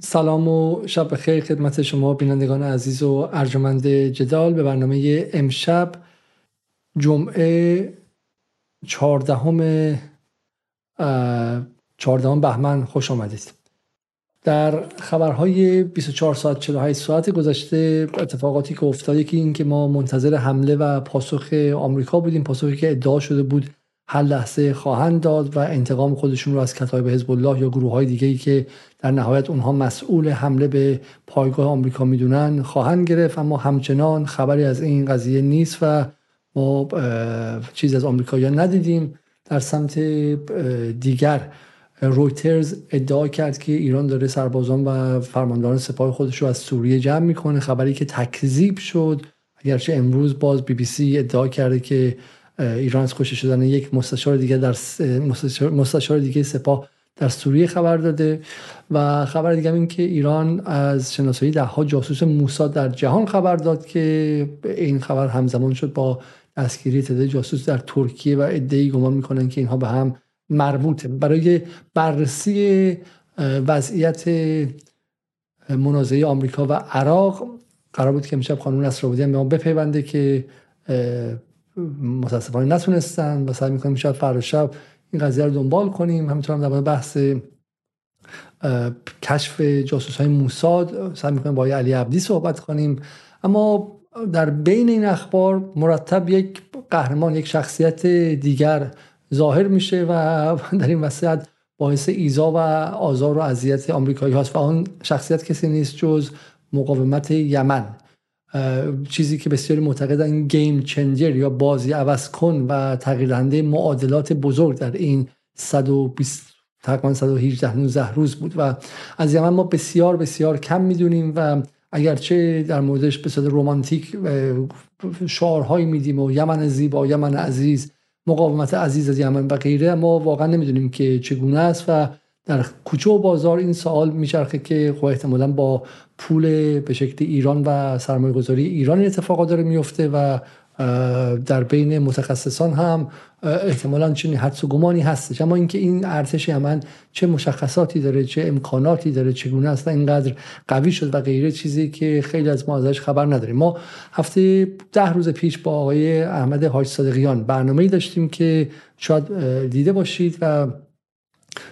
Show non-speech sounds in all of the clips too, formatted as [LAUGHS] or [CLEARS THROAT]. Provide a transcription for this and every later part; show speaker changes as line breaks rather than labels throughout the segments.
سلام و شب بخیر خدمت شما بینندگان عزیز و ارجمند جدال. به برنامه امشب جمعه چهاردهم چهاردهم بهمن خوش آمدید. در خبرهای 24 ساعت 48 ساعت گذشته اتفاقاتی که افتاد که این که ما منتظر حمله و پاسخ آمریکا بودیم پاسخی که ادعا شده بود هر لحظه خواهند داد و انتقام خودشون رو از کتایب حزب الله یا گروه های دیگه که در نهایت اونها مسئول حمله به پایگاه آمریکا می‌دونن خواهند گرفت. اما همچنان خبری از این قضیه نیست و ما چیز از آمریکاییان ندیدیم. در سمت دیگر رویترز ادعا کرد که ایران داره سربازان و فرمانداران سپاه خودش رو از سوریه جمع می‌کنه. خبری که تکذیب شد اگرچه امروز باز بی بی سی ادعا کرده که ایران از کشته شدن یک مستشار دیگه در مستشار دیگه سپاه در سوریه خبر داده و خبر دیگه این که ایران از شناسایی ده ها جاسوس موساد در جهان خبر داد که این خبر همزمان شد با دستگیری تعداد جاسوس در ترکیه و ادعی گمان می‌کنن که اینها به هم مربوطه. برای بررسی وضعیت منازعه آمریکا و عراق قرار بود که امشب خانون نصرآبادی به ما بپیونده که متاسفانه نتونستن و سعی می‌کنیم شاید فردا شب این قضیه رو دنبال کنیم. همینطور هم در بحث کشف جاسوس های موساد سعی می‌کنیم با علی عبدی صحبت کنیم. اما در بین این اخبار مرتب یک قهرمان یک شخصیت دیگر ظاهر میشه و [LAUGHS] در این وسط باعث ایزا و آزار و اذیت آمریکایی هاست. و آن شخصیت کسی نیست جز مقاومت یمن. چیزی که بسیاری معتقدن گیم چنجر یا بازی عوض کن و تغییر معادلات بزرگ در این 120 تقریبا 118 19 روز بود و از یمن ما بسیار بسیار کم می‌دونیم و اگرچه در موردش به صورت رومانتیک شعارهایی میدیم و یمن زیبا یمن عزیز مقاومت عزیز از یمن و غیره ما واقعا نمی‌دونیم که چگونه است و در کوچه و بازار این سوال میچرخه که خب احتمالا با پول به شکل ایران و سرمایه گذاری ایران اتفاقات داره میفته و در بین متخصصان هم احتمالا چنین حدس و گمانی هستش. اما اینکه این ارتش یمن چه مشخصاتی داره چه امکاناتی داره چگونه است اینقدر قوی شد و غیره چیزی که خیلی از ما ازش خبر نداریم. ما هفته ده روز پیش با آقای احمد حاج صادقیان برنامه داشتیم که شاید دیده باشید و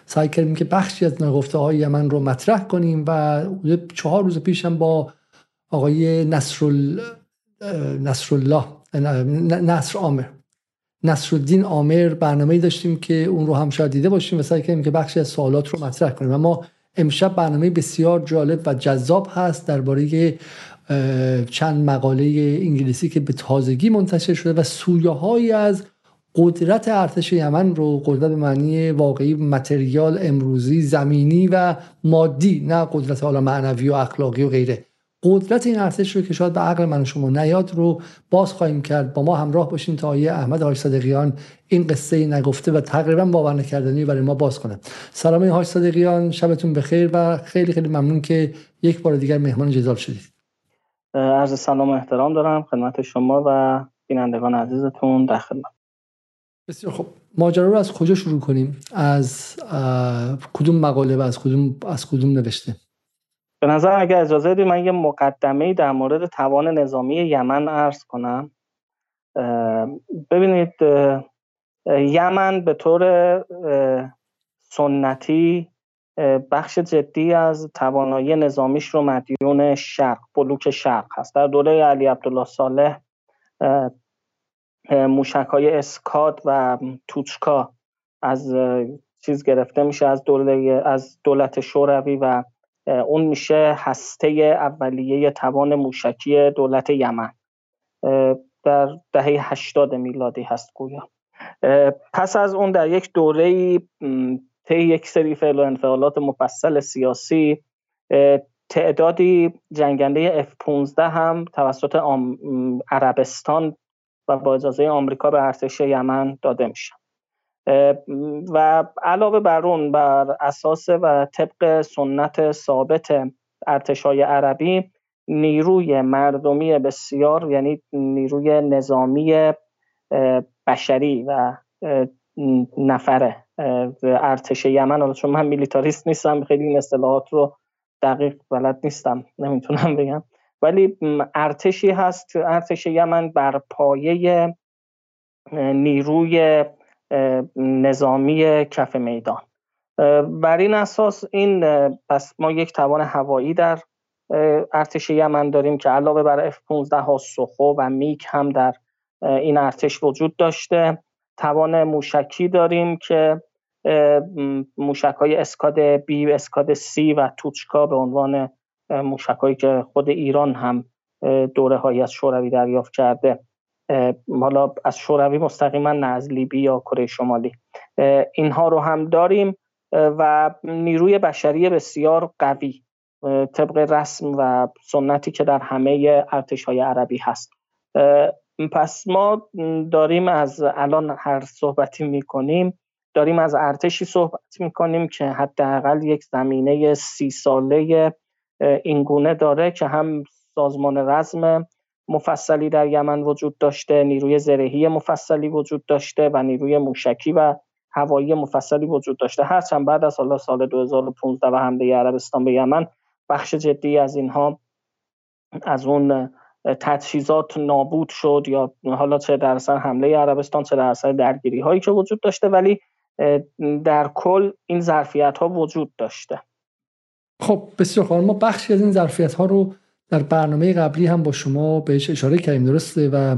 سعی کردیم که بخشی از نگفته های یمن رو مطرح کنیم و چهار روز پیش هم با آقای نصر نصرالله نصر آمر نصرالدین آمر برنامه داشتیم که اون رو هم شاید دیده باشیم و سعی کردیم که بخشی از سوالات رو مطرح کنیم. اما امشب برنامه بسیار جالب و جذاب هست درباره چند مقاله انگلیسی که به تازگی منتشر شده و سویه از قدرت ارتش یمن رو قدرت به معنی واقعی متریال امروزی زمینی و مادی نه قدرت حالا معنوی و اخلاقی و غیره. قدرت این ارتش رو که شاید به عقل من و شما نیاد رو باز خواهیم کرد. با ما همراه باشین تا آیه احمد حاج صادقیان این قصه نگفته و تقریبا باور نکردنی برای ما باز کنه. سلام حاج صادقیان شبتون بخیر و خیلی خیلی ممنون که یک بار دیگر مهمان جدال شدید.
عرض سلام و احترام دارم خدمت شما و بینندگان عزیزتون در خدمت.
بسیار خب ماجرا رو از کجا شروع کنیم؟ از کدوم مقاله و از کدوم از کدوم نوشته؟
به نظر اگر اجازه بدید من یه مقدمه در مورد توان نظامی یمن عرض کنم. ببینید یمن به طور سنتی بخش جدی از توانایی نظامیش رو مدیون شرق بلوک شرق هست. در دوره علی عبدالله صالح موشک های اسکاد و توچکا از چیز گرفته میشه از دولت از دولت شوروی و اون میشه هسته اولیه توان موشکی دولت یمن. در دهه 80 میلادی هست گویا. پس از اون در یک دوره طی یک سری فعل و انفعالات مفصل سیاسی تعدادی جنگنده F-15 هم توسط عربستان و با اجازه آمریکا به ارتش یمن داده میشه و علاوه بر اون بر اساس و طبق سنت ثابت ارتشای عربی نیروی مردمی بسیار یعنی نیروی نظامی بشری و نفره ارتش یمن. حالا چون من میلیتاریست نیستم خیلی این اصطلاحات رو دقیق بلد نیستم نمی‌تونم بگم. ولی ارتشی هست ارتش یمن بر پایه نیروی نظامی کف میدان. بر این اساس این پس ما یک توان هوایی در ارتش یمن داریم که علاوه بر F-15 ها سخو و میک هم در این ارتش وجود داشته. توان موشکی داریم که موشک های اسکاد بی اسکاد سی و توچکا به عنوان موشک هایی که خود ایران هم دوره هایی از شوروی دریافت کرده. حالا از شوروی مستقیما نه از لیبی یا کره شمالی. اینها رو هم داریم و نیروی بشری بسیار قوی طبق رسم و سنتی که در همه ارتش های عربی هست. پس ما داریم از الان هر صحبتی می‌کنیم داریم از ارتشی صحبت می‌کنیم که حداقل یک زمینه سی ساله اینگونه داره که هم سازمان رزم مفصلی در یمن وجود داشته نیروی زرهی مفصلی وجود داشته و نیروی موشکی و هوایی مفصلی وجود داشته. هرچند بعد از حالا سال 2015 و حمله عربستان به یمن بخش جدی از اینها از اون تجهیزات نابود شد یا حالا چه در اثر حمله عربستان چه در اثر درگیری هایی که وجود داشته ولی در کل این ظرفیت ها وجود داشته.
خب بسیار خوب. ما بخشی از این ظرفیت ها رو در برنامه قبلی هم با شما بهش اشاره کردیم درسته؟ و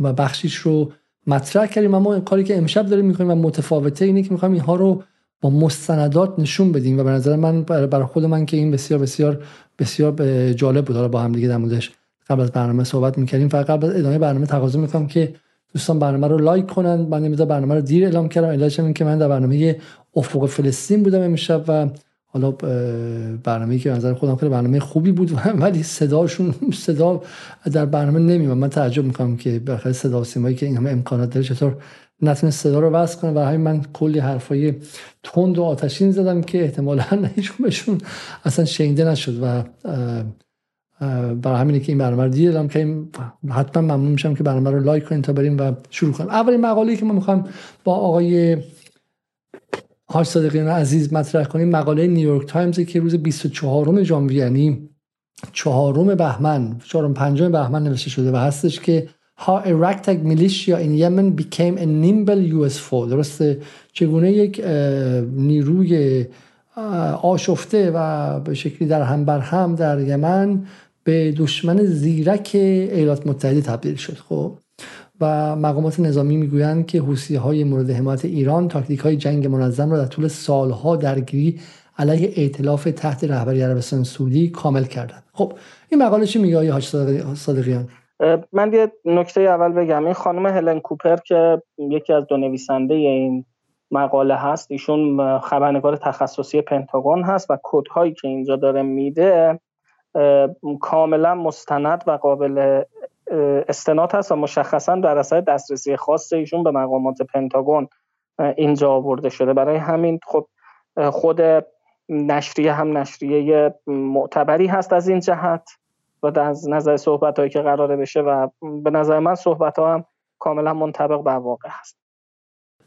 و بخشیش رو مطرح کردیم. اما کاری که امشب داریم می‌کنیم و متفاوته اینه که می‌خوایم اینها رو با مستندات نشون بدیم و به نظر من برای خود من که این بسیار بسیار بسیار جالب بود. حالا با هم دیگه در موردش قبل از برنامه صحبت می‌کردیم. فقط قبل از ادامه برنامه تقاضا می‌کنم که دوستان برنامه رو لایک کنن. من نمی‌دونم برنامه رو دیر اعلام کردم. علتش این که من در برنامه افق فلسطین بودم امشب و حالا برنامه که نظر خودم خیلی برنامه خوبی بود [LAUGHS] ولی صداشون صدا در برنامه نمیاد من تعجب می‌کنم که بخاطر صدا سیمایی که این همه امکانات داره چطور نتونه صدا رو وصل کنه. و همین من کلی حرفای تند و آتشین زدم که احتمالا [LAUGHS] هیچکدومشون اصلا شنیده نشد. و برای همینه که این برنامه رو دیدم که حتما ممنون میشم که برنامه رو لایک کنین تا بریم و شروع کنیم. اولین مقاله که ما می‌خوایم با آقای هاش صادقیان عزیز مطرح کنیم. مقاله نیویورک تایمز که روز 24 ژانویه یعنی چهارم بهمن چهارم پنجم بهمن نوشته شده و هستش که How a militia in Yemen became a nimble US foe. درسته؟ چگونه یک نیروی آشفته و به شکلی در هم بر هم در یمن به دشمن زیرک ایالات متحده تبدیل شد. خب و مقامات نظامی می‌گویند که حوسی های مورد حمایت ایران تاکتیک های جنگ منظم را در طول سالها درگیری علیه ائتلاف تحت رهبری عربستان سعودی کامل کردند. خب این مقاله چی میگه آقای صادقیان؟
من یه نکته اول بگم. این خانم هلن کوپر که یکی از دو نویسنده این مقاله هست ایشون خبرنگار تخصصی پنتاگون هست و کدهایی که اینجا داره میده کاملا مستند و قابل استناد هست و مشخصا در اثر دسترسی خاص ایشون به مقامات پنتاگون اینجا آورده شده. برای همین خب خود نشریه هم نشریه معتبری هست از این جهت و از نظر صحبت هایی که قراره بشه و به نظر من صحبت ها هم کاملا منطبق بر واقع هست.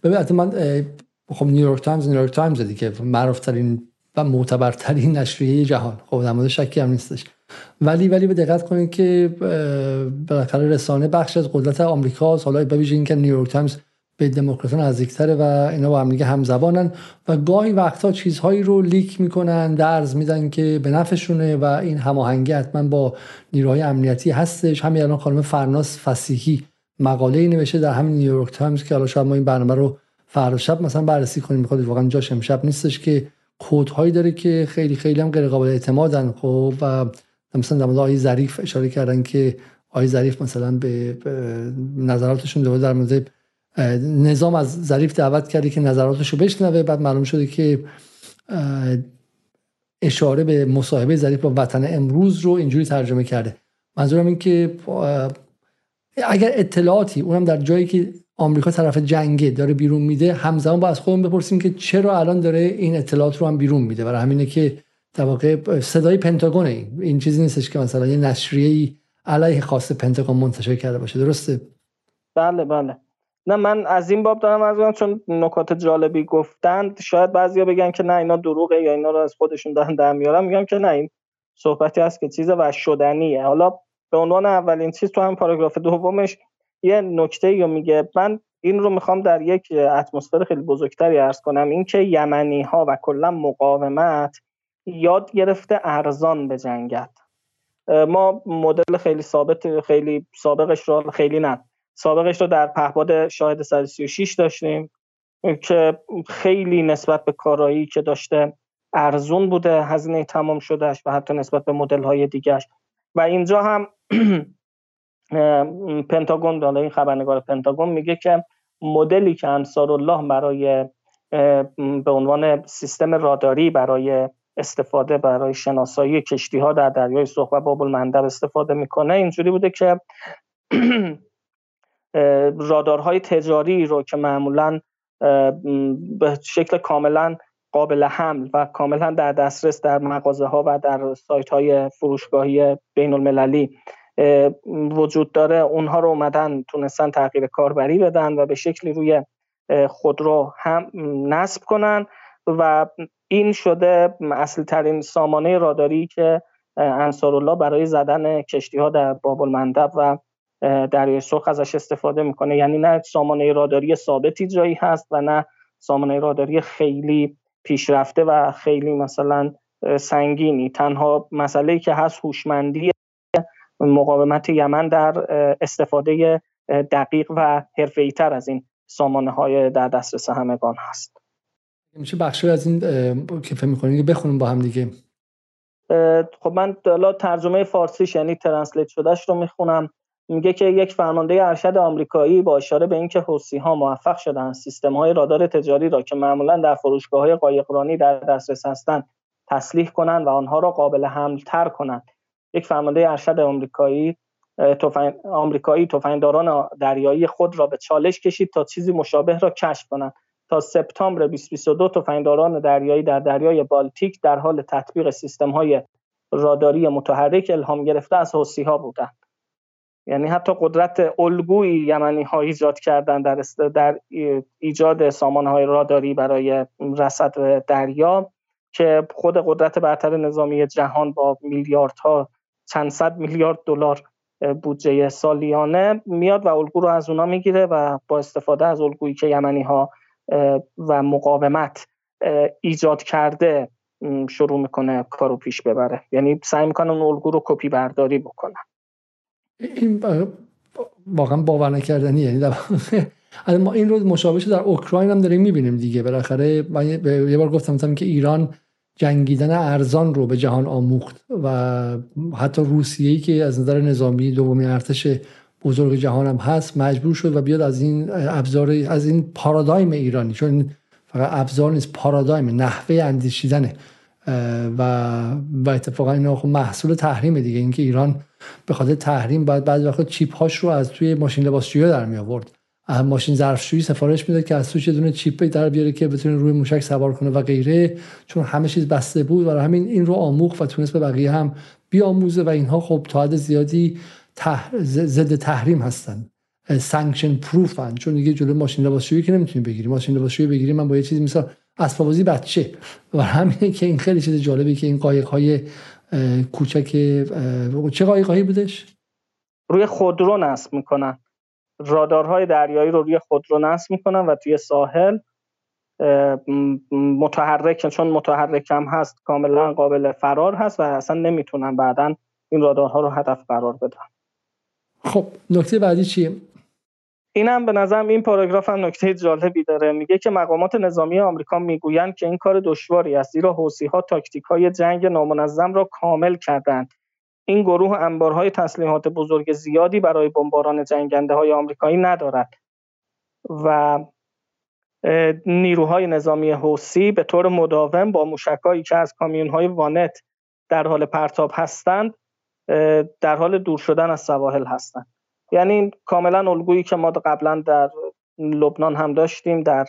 ببینید من خب نیویورک تایمز نیویورک تایمز دیگه معروف ترین و معتبرترین نشریه جهان. خب در مورد شکی هم نیستش. ولی ولی به دقت کنید که بالاخره رسانه بخش از قدرت آمریکا حالا به ویژه اینکه نیویورک تایمز به دموکرات نزدیکتره و اینا با هم دیگه همزبانن و گاهی وقتها چیزهایی رو leak می‌کنن درز میدن که به نفعشونه و این هماهنگی حتما با نیروهای امنیتی هستش. همین الان خانم فرناس فسیحی مقاله ای نوشته در همین نیویورک تایمز که حالا شاید ما این برنامه رو فردا شب مثلا بررسی کنیم. می‌خواد واقعا جاش امشب نیستش که quote هایی داره که خیلی خیلی هم غیر قابل اعتمادن. خب و مثلا در مورد آقای ظریف اشاره کردن که آقای ظریف مثلا به نظراتشون در مورد نظام از ظریف دعوت کرده که نظراتشو بشنوه. بعد معلوم شده که اشاره به مصاحبه ظریف با وطن امروز رو اینجوری ترجمه کرده. منظورم این که اگر اطلاعاتی اونم در جایی که آمریکا طرف جنگه داره بیرون میده همزمان با از خودمون بپرسیم که چرا الان داره این اطلاعات رو هم بیرون میده. برای همینه که در واقع صدای پنتاگون این چیزی نیستش که مثلا یه نشریه علیه خاص پنتاگون منتشر کرده باشه. درسته؟
بله بله. نه من از این باب دارم از چون نکات جالبی گفتند شاید بعضیا بگن که نه اینا دروغه یا اینا رو از خودشون دارن در میارن. میگم که نه این صحبتی هست که چیز و شدنیه. حالا به عنوان اولین چیز تو هم پاراگراف دومش یه نکته یا میگه. من این رو می‌خوام در یک اتمسفر خیلی بزرگتری ارز کنم. اینکه یمنی ها و کلا مقاومت یاد گرفته ارزان به جنگت. ما مدل خیلی ثابت خیلی سابقش رو خیلی نه. سابقش رو در پهباد شاهد 136 داشتیم که خیلی نسبت به کارایی که داشته ارزون بوده هزینه تمام شدهش و حتی نسبت به مدل های دیگرش و اینجا هم [CLEARS THROAT] پنتاگون داده این خبرنگار پنتاگون میگه که مدلی که انصار الله برای به عنوان سیستم راداری برای استفاده برای شناسایی کشتی ها در دریای سرخ و باب المندب استفاده می‌کنه. اینجوری بوده که [CLEARS THROAT] رادارهای تجاری رو که معمولا به شکل کاملا قابل حمل و کاملا در دسترس در مغازه ها و در سایت های فروشگاهی بین المللی وجود داره. اونها رو اومدن تونستن تغییر کاربری بدن و به شکلی روی خودرو هم نصب کنن. و این شده اصلی ترین سامانه راداری که انصارالله برای زدن کشتی ها در باب المندب و دریای سرخ ازش استفاده می‌کنه. یعنی نه سامانه راداری ثابتی جایی هست و نه سامانه راداری خیلی پیشرفته و خیلی مثلا سنگینی. تنها مسئله که هست هوشمندی مقاومت یمن در استفاده دقیق و حرفه‌ای تر از این سامانه های در دسترس همگان هست.
میشه بخشی از این که فهم می‌کنید بخونیم با هم دیگه.
خب من حالا ترجمه فارسیش یعنی ترنسلیت شدهش رو می‌خونم. میگه که یک فرمانده ارشد آمریکایی با اشاره به اینکه حوسی ها موفق شدن سیستم های رادار تجاری را که معمولا در فروشگاه های قایقرانی در دسترس هستند تسلیح کنند و آنها را قابل حمل تر کنند. یک فرمانده ارشد آمریکایی توفن... آمریکایی تفنگداران دریایی خود را به چالش کشید تا چیزی مشابه را کشف کنند. تا سپتامبر 2022 تفنگداران دریایی در دریای بالتیک در حال تطبیق سیستم های راداری متحرک الهام گرفته از حوسی ها بودند. یعنی حتی قدرت الگویی یمنی ها ایجاد کردن در, در ایجاد سامان های راداری برای رصد دریا که خود قدرت برتر نظامی جهان با میلیاردها چند صد میلیارد دلار بودجه سالیانه میاد و الگو رو از اونا می‌گیره و با استفاده از الگویی که یمنی ها و مقاومت ایجاد کرده شروع می‌کنه کارو پیش ببره. یعنی سعی می‌کنه اون الگو رو کپی برداری بکنه.
این واقعا باور نکردنی یعنی [LAUGHS] ما این رو مشابهش در اوکراین هم داریم می‌بینیم دیگه. بالاخره من یه بار گفتم که ایران جنگیدن ارزان رو به جهان آموخت و حتی روسیه‌ای که از نظر نظامی دومین ارتش بزرگ جهان هم هست مجبور شد و بیاد از این ابزار از این پارادایم ایرانی. چون فقط ابزار نیست پارادایم نحوه اندیشیدنه و و اتفاقا اینا خب محصول تحریم دیگه. اینکه ایران به خاطر تحریم بعد وقت چیپ هاش رو از توی ماشین لباسشویی در می آورد. ماشین ظرفشویی سفارش می‌داد که از توش یه دونه chip در بیاره که بتونه روی موشک سوار کنه و غیره. چون همه چیز بسته بود و همین این رو آموخت و تونست به بقیه هم بیاموزه و اینها خب تا زیادی. ضد تحریم هستن. sanction proof ن چون دیگه جلو ماشین لباسشویی که نمی‌تونی بگیری. ماشین لباسشویی بگیری من با یه چیزی مثلا اسباب بچه. و همینه که این خیلی چیز جالبی که این قایق های کوچک چه قایق هایی بودش؟
روی خودرو نصب می‌کنن. رادارهای دریایی رو روی خودرو نصب می‌کنن و توی ساحل متحرک چون متحرک هم هست کاملا قابل فرار هست و اصلا نمی‌تونن بعدا این رادارها رو هدف قرار بدن.
خب نکته بعدی چیه؟
اینم به نظرم این پاراگراف هم نکته جالبی داره. میگه که مقامات نظامی آمریکا می‌گویند که این کار دشواری است زیرا حوسی ها تاکتیک های جنگ نامنظم را کامل کردند. این گروه انبارهای تسلیحات بزرگ زیادی برای بمباران جنگنده های آمریکایی ندارد و نیروهای نظامی حوسی به طور مداوم با موشکهایی که از کامیون های وانت در حال پرتاب هستند در حال دور شدن از سواحل هستند یعنی کاملا الگویی که ما قبلا در لبنان هم داشتیم در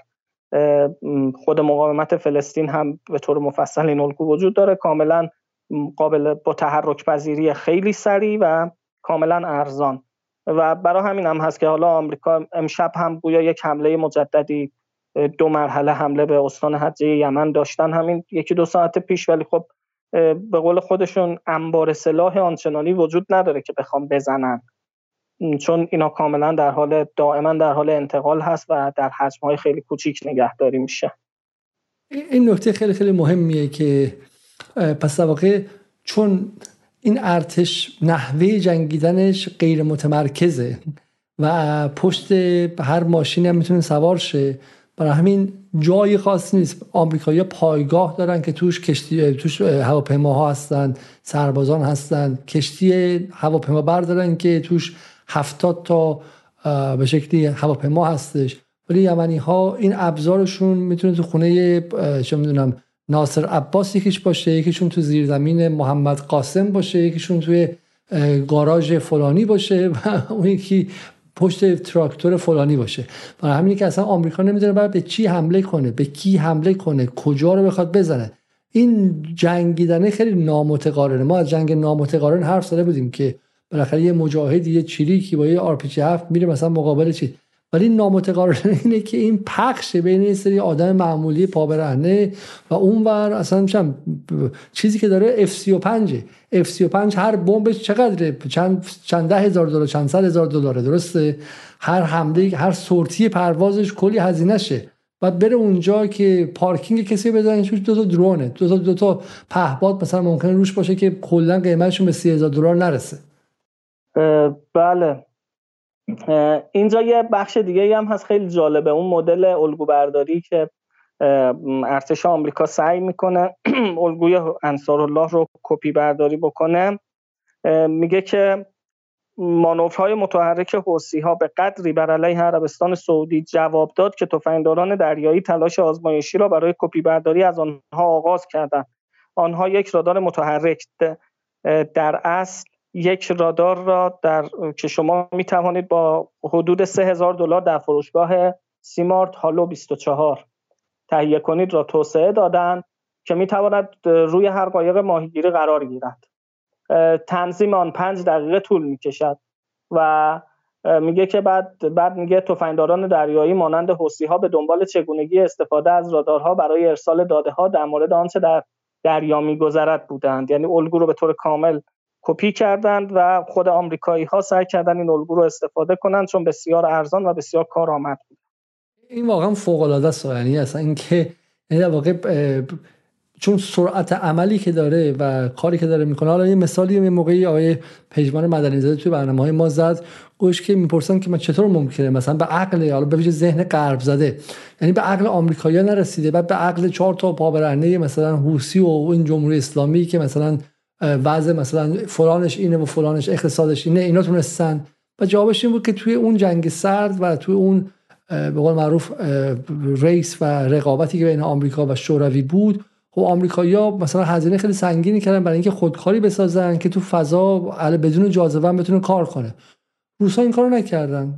خود مقاومت فلسطین هم به طور مفصل این الگو وجود داره. کاملا قابل با تحرک پذیری خیلی سریع و کاملا ارزان. و برای همین هم هست که حالا آمریکا امشب هم گویا یک حمله مجددی دو مرحله حمله به استان حجه یمن داشتن. همین یکی دو ساعت پیش ولی خب به قول خودشون انبار سلاح آنچنانی وجود نداره که بخوام بزنن. چون اینا کاملا در حال دائما در حال انتقال هست و در حجم های خیلی کوچیک نگهداری میشه.
این نکته خیلی خیلی مهمیه که پس واقع چون این ارتش نحوه جنگیدنش غیر متمرکزه و پشت هر ماشینی هم می‌تونه سوار شه برای همین جای خاص نیست. آمریکایی پایگاه دارن که توش کشتی توش هواپیماها هستن سربازان هستن. کشتی هواپیما بردارن که توش هفتاد تا به شکلی هواپیما هستش. ولی یمنی ها این ابزارشون می‌تونه تو خونه چه می‌دونم ناصر عباس یکیش باشه یکیشون تو زیرزمین محمد قاسم باشه یکیشون توی گاراژ فلانی باشه و [LAUGHS] اون یکی پشت تراکتور فلانی باشه. برای همینی که اصلا آمریکا نمی‌دونه باید به چی حمله کنه به کی حمله کنه کجا رو بخواد بزنه. این جنگیدنه خیلی نامتقارنه. ما از جنگ نامتقارن حرف زده بودیم که بالاخره یه مجاهد یه چریکی با یه آر 7 میره مثلا مقابل چی؟ ولی نامتقارن [LAUGHS] اینه که این پخش بین این سری آدم معمولی پابرهنه و اونور اصلا میشم چیزی که داره F35 F35 هر بمبش چقدره؟ چند چند ده هزار دلار چند صد هزار دلاره درسته؟ هر حمله هر سورتی پروازش کلی هزینه شه بعد بره اونجا که پارکینگ کسی بزنه توش دو تا درونه دو تا دو تا پهباد مثلا ممکنه روش باشه که کلا قیمتشون به 30000 دلار نرسه.
بله. اینجا یه بخش دیگه هم هست خیلی جالبه. اون مدل الگو برداری که ارتش آمریکا سعی می‌کنه [CLEARS THROAT] الگوی انصار الله رو کپی برداری بکنه میگه که مانورهای متحرک حوسی ها به قدری بر علیه عربستان سعودی جواب داد که تفنگداران دریایی تلاش آزمایشی را برای کپی برداری از آنها آغاز کردند. آنها یک رادار متحرک در اصل یک رادار را در که شما می توانید با حدود 3000 دلار در فروشگاه سیمارت هالو 24 تهیه کنید را توسعه دادن که می تواند روی هر قایق ماهیگیری قرار گیرد. تنظیم آن پنج دقیقه طول می کشد و میگه که بعد بعد میگه تفنگداران دریایی مانند حوسی ها به دنبال چگونگی استفاده از رادارها برای ارسال داده ها در مورد آنچه در دریا میگذرد بودند. یعنی الگو رو به طور کامل کپی کردند و خود آمریکایی ها سعی کردن این الگو رو استفاده کنند چون بسیار ارزان و بسیار کارآمد بود.
این واقعا فوق العاده است یعنی اصلا اینکه یعنی واقع چون سرعت عملی که داره و کاری که داره می‌کنه حالا یه مثالی یه موقعی آقای پژمان مدنی زاده توی برنامه های ما زد گوش که می‌پرسن که من چطور ممکنه مثلا به عقل حالا به ذهن غرب زده یعنی به عقل آمریکایی‌ها نرسیده بعد به عقل چهار تا پابرهنه مثلا حوسی و این جمهوری اسلامی که مثلا وضع مثلا فلانش اینه و فلانش اقتصادش اینه اینا تونستن. و جوابش این بود که توی اون جنگ سرد و توی اون به قول معروف ریس و رقابتی که بین آمریکا و شوروی بود خب آمریکایی‌ها مثلا هزینه خیلی سنگینی کردن برای اینکه خودکاری بسازن که تو فضا بدون جاذبه بتونه کار کنه. روسا این کارو نکردن.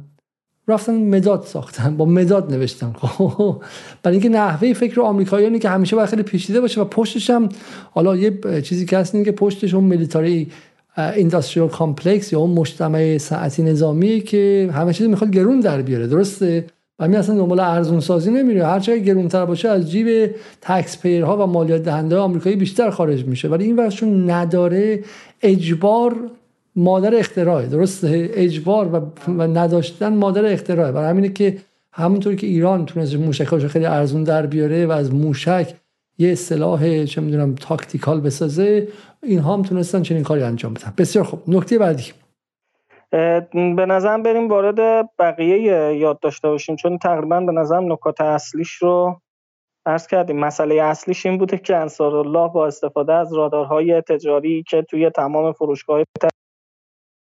رفتن مداد ساختن با مداد نوشتن خب. برای اینکه نحوه فکر آمریکایی اینه که همیشه باید خیلی پیچیده باشه و پشتش هم حالا یه چیزی که هست که پشتش اون military industrial complex یا اون مجتمع صنعتی نظامی که همه چیز می‌خواد گرون در بیاره. درسته؟ و می اصلا دنبال ارزون سازی نمیره. هر چقدر گرونتر باشه از جیب tax payer ها و مالیات دهنده آمریکایی بیشتر خارج میشه. ولی این ورشون نداره. اجبار مادر اختراع درسته؟ اجبار و, نداشتن مادر اختراع. برای همینه که همونطور که ایران تونست موشکاش خیلی ارزون در بیاره و از موشک یه اصطلاح چه می‌دونم تاکتیکال بسازه اینها هم تونستن چنین کاری انجام بدن. بسیار خوب. نکته بعدی.
به نظرم بریم وارد بقیه یاد داشته باشیم چون تقریبا به نظرم نکات اصلیش رو عرض کردیم. مسئله اصلیش این بوده که انصار الله با استفاده از رادارهای تجاری که توی تمام فروشگاه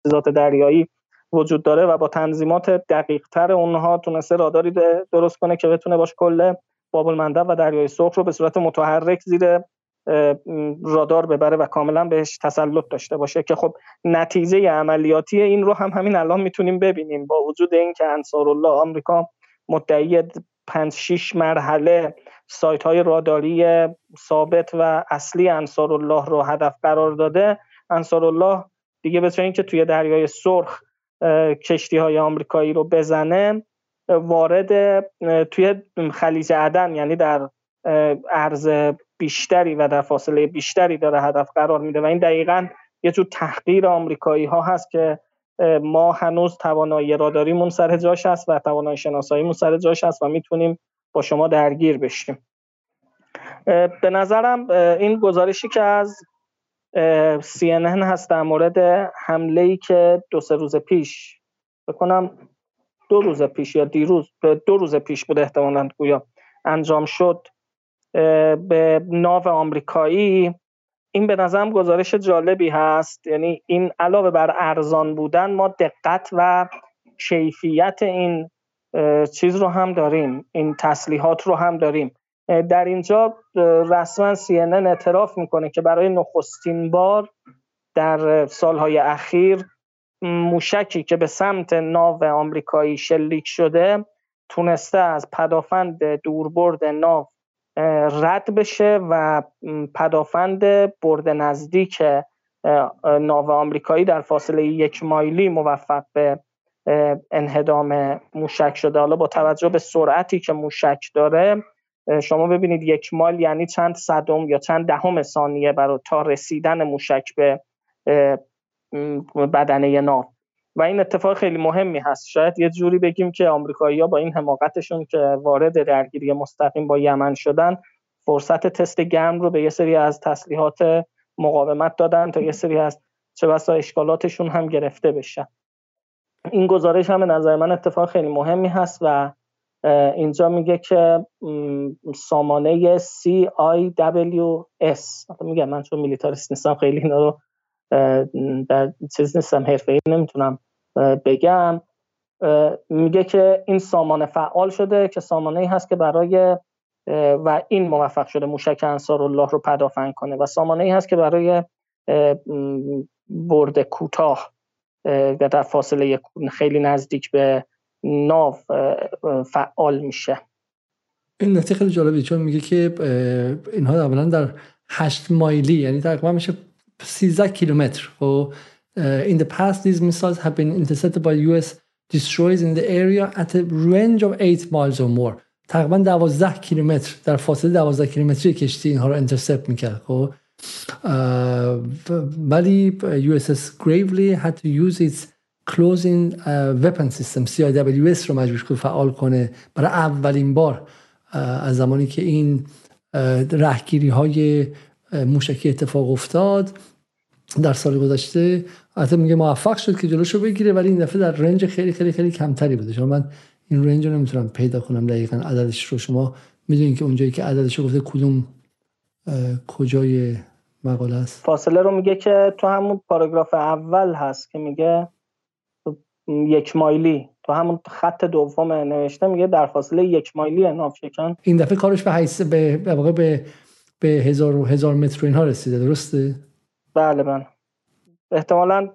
تجهیزات دریایی وجود داره و با تنظیمات دقیق تر اونها تونسته راداری درست کنه که بتونه باش کل باب المندب و دریای سرخ رو به صورت متحرک زیر رادار ببره و کاملا بهش تسلط داشته باشه که خب نتیجه عملیاتی این رو هم همین الان می‌تونیم ببینیم. با وجود اینکه انصار الله آمریکا مدعی 5 6 مرحله سایت های راداری ثابت و اصلی انصار الله رو هدف قرار داده انصار الله دیگه به اینکه توی دریای سرخ کشتی های آمریکایی رو بزنه وارد توی خلیج عدن یعنی در عرض بیشتری و در فاصله بیشتری داره هدف قرار میده و این دقیقا یه جور تحقیر آمریکایی ها هست که ما هنوز توانایی راداریمون سر جاش هست و توانایی شناساییمون سر جاش هست و می‌تونیم با شما درگیر بشیم. به نظرم این گزارشی که از CNN هست در مورد حمله ای که دو سه روز پیش بکنم دو روز پیش یا دیروز دو روز پیش بود احتمالا گویا انجام شد به ناو آمریکایی. این به نظرم گزارش جالبی هست. یعنی این علاوه بر ارزان بودن ما دقت و کیفیت این چیز رو هم داریم این تسلیحات رو هم داریم. در اینجا رسما CNN اعتراف می‌کنه که برای نخستین بار در سالهای اخیر موشکی که به سمت ناو آمریکایی شلیک شده تونسته از پدافند دوربرد ناو رد بشه و پدافند برد نزدیک ناو آمریکایی در فاصله یک مایلی موفق به انهدام موشک شده. حالا با توجه به سرعتی که موشک داره شما ببینید یک مایل یعنی چند صدم یا چند دهم ثانیه برای تا رسیدن موشک به بدنه ناو و این اتفاق خیلی مهمی هست. شاید یه جوری بگیم که آمریکایی‌ها با این حماقتشون که وارد درگیری مستقیم با یمن شدن فرصت تست گرم رو به یه سری از تسلیحات مقاومت دادن تا یه سری از چه بسا اشکالاتشون هم گرفته بشن این گزارش هم به نظر من اتفاق خیلی مهمی هست و اینجا میگه که سامانه CIWS میگه من چون میلیتاریست نیستم خیلی اینا رو در چیز نیستم حرفه نمی‌تونم بگم. میگه که این سامانه فعال شده که سامانه ای هست که برای و این موفق شده موشک انصار الله رو پدافند کنه. و سامانه ای هست که برای برد کوتاه در فاصله خیلی نزدیک به ناو فعال میشه.
این نکته خیلی جالبی چون میگه که اینها اولا در هشت مایلی یعنی تقریبا میشه 13 کیلومتر. و in the past these missiles have been intercepted by US destroyers in the area at a range of 8 miles or more. تقریبا 12 کیلومتر در فاصله 12 کیلومتری کشتی اینها رو انترسپت می‌کرد. خب ولی USS Gravely had to use its closing weapon system CIWS رو مجبور کنه فعال کنه. برای اولین بار از زمانی که این رهگیری های موشکی اتفاق افتاد در سال گذشته حتی میگه موفق شد که جلوشو بگیره ولی این دفعه در رنج خیلی خیلی خیلی کمتری بوده. شما من این رنج رو نمی‌تونم پیدا کنم دقیقا عددش رو. شما می‌دونید که اونجایی که عددش رو گفته کدوم کجای مقاله است؟
فاصله رو میگه که تو همون پاراگراف اول هست که میگه یک مایلی. تو همون خط دوم نوشته میگه در فاصله یک مایلی ناوشکن
این دفعه کارش به حیث به به به, به هزار و هزار متر اینها رسیده درسته؟
بله بله. احتمالا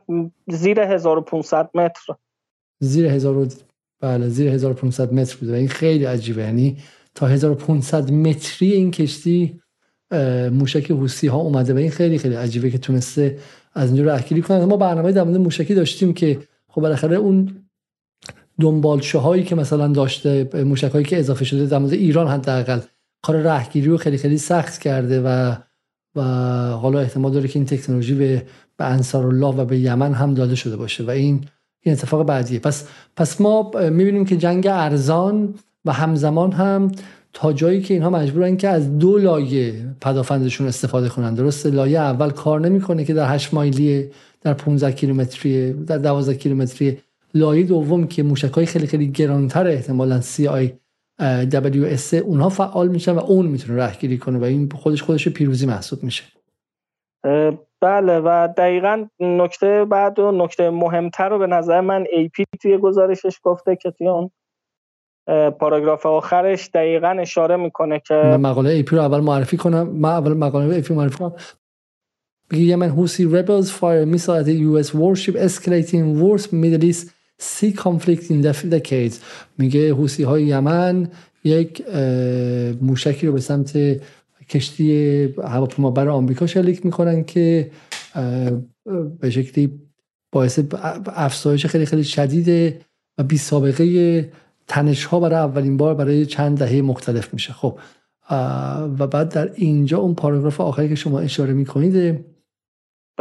زیر 1500 متر.
زیر هزار بله زیر 1500 متر بوده و این خیلی عجیبه. یعنی تا 1500 متری این کشتی موشک حوسی ها اومده و این خیلی خیلی عجیبه که تونسته از اینجا رهگیری کنه. ما برنامه در مورد موشکی داشتیم که خب بالاخره اون دنبالچه هایی که مثلا داشته موشک هایی که اضافه شده در مورد ایران حداقل کار رهگیری رو خیلی خیلی سخت کرده و و حالا احتمال داره که این تکنولوژی به به انصار الله و به یمن هم داده شده باشه و این این اتفاق بعدیه. پس پس ما می‌بینیم که جنگ ارزان و همزمان هم تا جایی که اینها مجبورن که از دو لایه پدافندشون استفاده کنن. درسته لایه اول کار نمی‌کنه که در 8 مایلی در 15 کیلومتری در 12 کیلومتری لایه دوم که موشکای خیلی خیلی گرانتر احتمالا سی آی WS اونها فعال میشن و اون می‌تونه رهگیری کنه و این خودش خودش پیروزی محسوب میشه.
بله و دقیقا نکته بعد و نکته مهمتر رو به نظر من AP توی گزارشش گفته که توی اون پاراگراف آخرش دقیقا اشاره می‌کنه که من
مقاله AP رو اول معرفی کنم. من اول مقاله AP معرفی کنم. Yemen Houthi rebels fire missile at the US warship escalating Middle East sea conflict in the decades. میگه حوثی های یمن یک موشکی رو به سمت کشتی هواپیما بر آمریکا شلیک می‌کنن که به شکلی باعث افزایش خیلی خیلی شدید و بی سابقه تنش ها برای اولین بار برای چند دهه مختلف میشه. خب و بعد در اینجا اون پاراگراف آخری که شما اشاره می‌کنید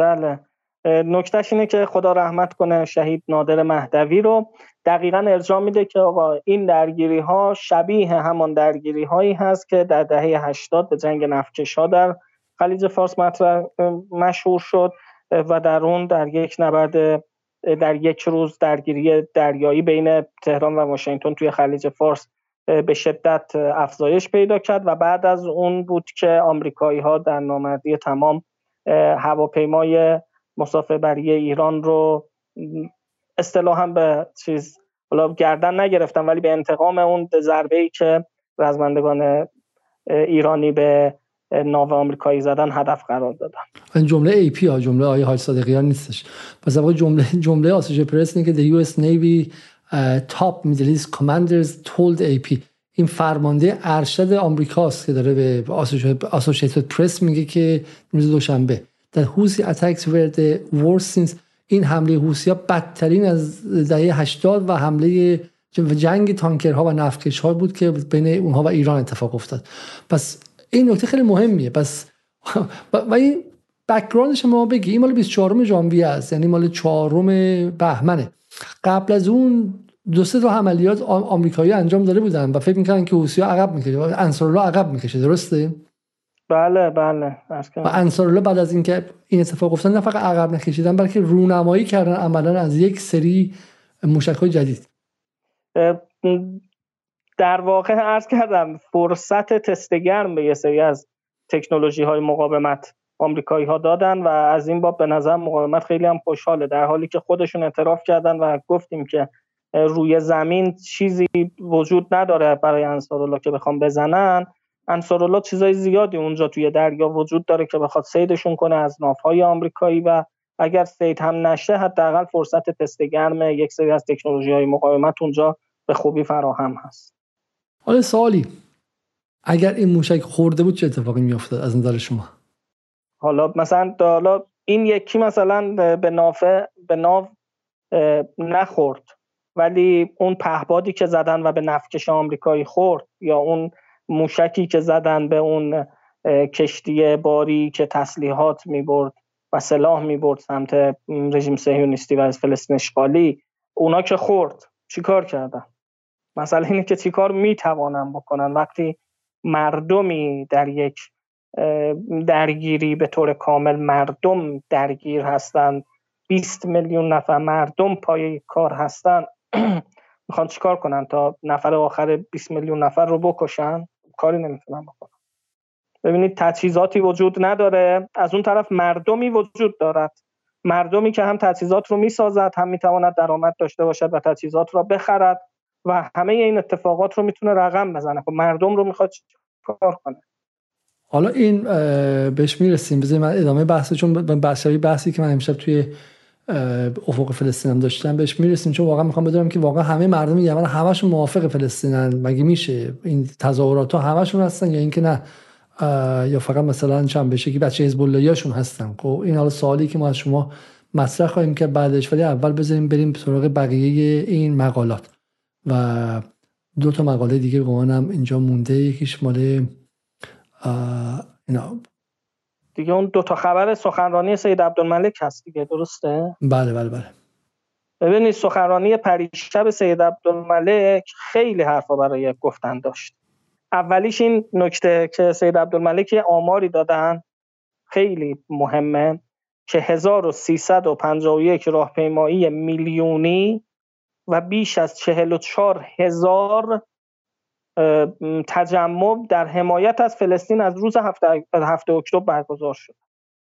بله. نکتهش اینه که خدا رحمت کنه شهید نادر مهدوی رو. دقیقا ارجاع میده که آقا این درگیری ها شبیه همان درگیری هایی هست که در دهه 80 به جنگ نفتکش ها در خلیج فارس مطرح مشهور شد و در اون در یک نبرد در یک روز درگیری دریایی بین تهران و واشنگتن توی خلیج فارس به شدت افزایش پیدا کرد و بعد از اون بود که آمریکایی ها در نامردی تمام هواپیمای مسافربری ایران رو اصطلاحا به چیز حالا گردن نگرفتن ولی به انتقام اون ضربه ای که رزمندگان ایرانی به ناو آمریکایی زدن هدف قرار دادن.
جمله ای پی ها جمله آیه حاج صادقیان نیستش. پس واقعا جمله جمله آسوشیتد پرس که the US Navy uh, top Middle East commanders told AP این فرمانده ارشد آمریکاست که داره به آسوشیتد پرس میگه که روز دوشنبه در حوسی اتکس ورد worst این حمله حوسی ها بدترین از دهه 80 و حمله جنگ تانکرها و نفتکش ها بود که بین اونها و ایران اتفاق افتاد. پس این نکته خیلی مهمیه. پس [LAUGHS] و این background ش ما بگیم. این مال 24 ژانویه است. یعنی مال 4 بهمنه. قبل از اون دو سه تا عملیات آمریکایی انجام داده بودن و فکر می‌کنن که حوثی‌ها عقب می‌کشه انصارالله عقب می‌کشه. درسته؟
بله بله.
و انصارالله بعد از اینکه این اتفاق افتاد نه فقط عقب نکشیدن بلکه رونمایی کردن عملا از یک سری موشک جدید.
در واقع عرض کردم فرصت تست گرم به یه سری از تکنولوژی های مقاومت آمریکایی ها دادن و از این باب به نظر مقاومت خیلی هم خوشحاله در حالی که خودشون اعتراف کردن و گفتیم که روی زمین چیزی وجود نداره برای انصارالله که بخوام بزنن. انصارالله چیزای زیادی اونجا توی دریا وجود داره که بخواد سیدشون کنه از نافهای آمریکایی و اگر سید هم نشه حداقل فرصت تست گرم یک سری از تکنولوژی های مقاومت اونجا به خوبی فراهم هست.
حالا سوالی اگر این موشک خورده بود چه اتفاقی میافتاد از نظر شما؟
حالا مثلا حالا این یکی مثلا به نافه به ناو نخورد. ولی اون پهبادی که زدن و به نفکش آمریکایی خورد یا اون موشکی که زدن به اون کشتی باری که تسلیحات می برد و سلاح می برد سمت رژیم سهیونیستی و از فلسطین اشغالی اونا که خورد چیکار کردن؟ مثلا اینه که چیکار می‌توانن بکنن؟ وقتی مردمی در یک درگیری به طور کامل مردم درگیر هستند 20 میلیون نفر مردم پای کار هستن [CLEARS THROAT] می‌خوان چیکار کنن تا نفر آخر 20 میلیون نفر رو بکشن؟ کاری نمی‌تونن بکنن ببینید تجهیزاتی وجود نداره. از اون طرف مردمی وجود دارد. مردمی که هم تجهیزات رو می‌سازد هم می‌تواند درآمد داشته باشد و تجهیزات را بخرد و همه این اتفاقات رو می‌تونه رقم بزنه. خب مردم رو می‌خواد کار کنه؟
حالا این بهش می‌رسیم. بذارید من ادامه بحث چون بحثی بحثی که من امشب توی افق فلسطین هم داشتم بهش می‌رسیم چون واقعا می‌خوام بدونم که واقعا همه مردم یمن همشون موافق فلسطینن. مگه میشه این تظاهرات ها همشون هستن یا اینکه نه؟ یا فقط مثلا چند بشه که بچه حزب هاشون هستن؟ خب این حالا سوالی که ما از شما مطرح خواهیم که بعدش ولی اول بذاریم بریم سراغ بقیه این مقالات. و دو تا مقاله دیگه هم اینجا مونده. یکیش مال
دیگه اون دو تا خبر سخنرانی سید عبدالملک هست دیگه درسته؟
بله بله بله.
ببینید سخنرانی پریشب سید عبدالملک خیلی حرفا برای گفتن داشت. اولیش این نکته که سید عبدالملک آماری دادن خیلی مهمه که 1351 راهپیمایی میلیونی و بیش از 44 هزار تجمع در حمایت از فلسطین از روز هفته, هفته اکتبر برگزار شد.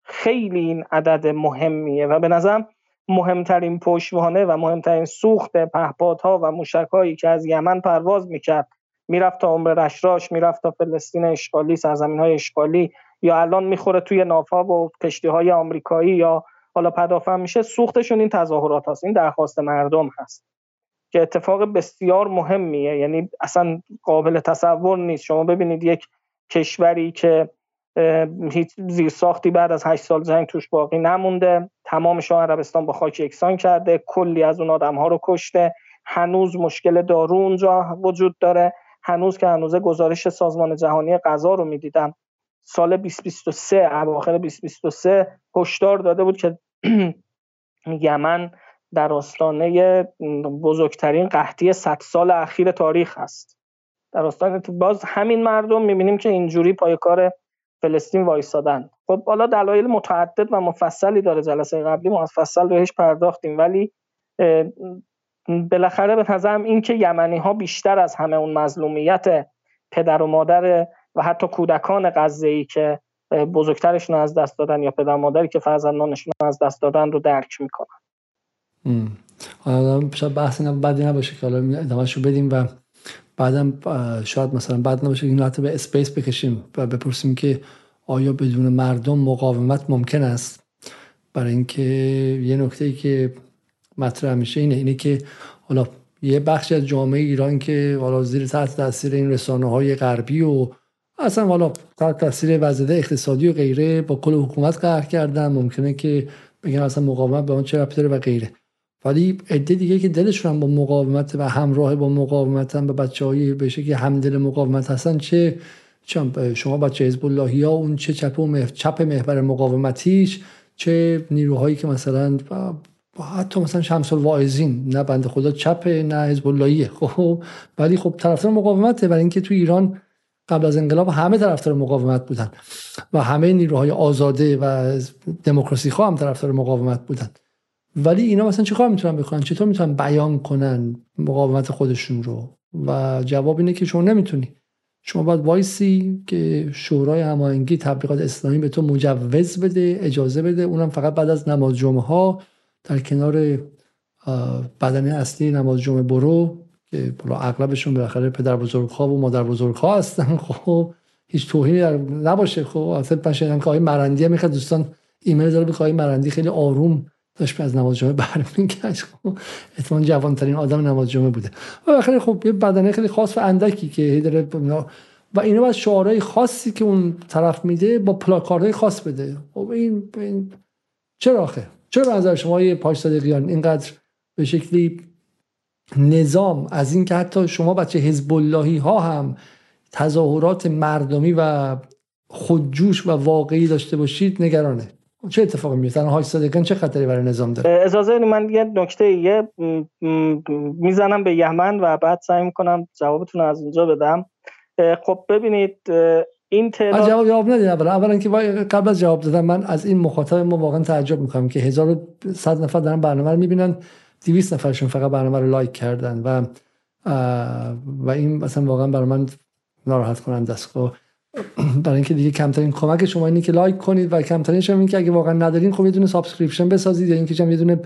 خیلی این عدد مهمیه و به نظرم مهمترین پشتوانه و مهمترین سوخت پهپادها و موشکهایی که از یمن پرواز می‌کرد می‌رفت تا عمر رشراش می‌رفت تا فلسطین اشغالی سرزمین های اشغالی یا الان می‌خوره توی نافا و کشتی های آمریکایی یا حالا پدافند میشه سوختشون این تظاهرات هست این درخواست مردم هست. که اتفاق بسیار مهمیه. یعنی اصلا قابل تصور نیست. شما ببینید یک کشوری که هیچ زیرساختی بعد از هشت سال جنگ توش باقی نمونده. تمام شاه عربستان با خاک یکسان کرده. کلی از اون آدم ها رو کشته. هنوز مشکل دارو اونجا وجود داره. هنوز که هنوز گزارش سازمان جهانی غذا رو می‌دیدم. سال 2023 اواخر 2023 هشدار داده بود که [CLEARS THROAT] یمن در آستانه بزرگترین قحطی 100 سال اخیر تاریخ هست. در آستانه باز همین مردم می‌بینیم که اینجوری پای کار فلسطین وایسادن خب حالا دلایل متعدد و مفصلی داره جلسه قبلی مفصل بهش پرداختیم ولی بالاخره به نظرم این که یمنی ها بیشتر از همه اون مظلومیت پدر و مادر و حتی کودکان غزه ای که بزرگترشون از دست دادن یا پدر مادری که فرزندانشون از دست دادن رو درک می‌کنن.
حالا شاید بحث بدی نباشه که حالا ادامهش رو بدیم و بعدم شاید مثلا بعد نباشه این حتی به اسپیس بکشیم و بپرسیم که آیا بدون مردم مقاومت ممکن است؟ برای اینکه یه نکته ای که مطرح میشه اینه اینه که حالا یه بخش از جامعه ایران که حالا زیر تحت تاثیر این رسانه های غربی و اصلا حالا تحت تاثیر وضعیت اقتصادی و غیره با کل حکومت قهر کردن ممکنه که بگن اصلا مقاومت به اون چه ربطی و غیره. ولی عده دیگه که دلشون با مقاومت و همراه با مقاومت هم به بچه های به که همدل مقاومت هستن چه شما بچه حزب ها اون چه چپ و چپ محور مقاومتیش چه نیروهایی که مثلا حتی مثلا شمس الواعظین نه بنده خدا چپ نه حزب [LAUGHS] خب ولی خب طرفدار مقاومته. برای اینکه تو ایران قبل از انقلاب همه طرفدار مقاومت بودن و همه نیروهای آزاده و دموکراسی خواه هم طرفدار مقاومت بودن. ولی اینا مثلا چیکار می‌تونن بکنن؟ چطور می‌تونن بیان کنن مقاومت خودشون رو؟ و جواب اینه که شما نمی‌تونی. شما باید وایسی که شورای هماهنگی تبلیغات اسلامی به تو مجوز بده اجازه بده. اونم فقط بعد از نماز جمعه ها در کنار بدنه اصلی نماز جمعه برو که بالا اغلبشون بالاخره پدر بزرگ ها و مادر بزرگ ها هستن. [LAUGHS] خب هیچ توهینی نباشه. خب اصلا پشنگان که آقای مرندی می‌خواد. دوستان ایمیل داره به مرندی خیلی آروم داشت از نماز جمعه برمیگشت خب جوان جوانترین آدم نماز جمعه بوده. و خیلی خب یه بدنه خیلی خاص و اندکی که داره و اینا باید شعارهای خاصی که اون طرف میده با پلاکارهای خاص بده. خب این, این چرا آخه؟ چرا نظر شما یه پاش صادقیان اینقدر به شکلی نظام از این که حتی شما بچه حزب اللهی ها هم تظاهرات مردمی و خودجوش و واقعی داشته باشید نگرانه؟ چه اتفاقی میفته؟ هاش صادقیان چه خطری برای نظام داره؟
اجازه من یه نکته یه می‌زنم به یمن و بعد سعی می‌کنم جوابتون از اونجا بدم. خب ببینید این تعداد
جواب جواب ندید اولا. اولا که قبل از جواب دادن من از این مخاطب ما واقعا تعجب می‌کنم که 1100 نفر دارن برنامه رو می‌بینن 200 نفرشون فقط برنامه رو لایک کردن و و این مثلا واقعا برای من ناراحت کننده است. خب برای اینکه دیگه کمترین کمک شما اینه که لایک کنید و کمترین شما این که اگه واقعا ندارین خب یه دونه subscription بسازید یا اینکه یه دونه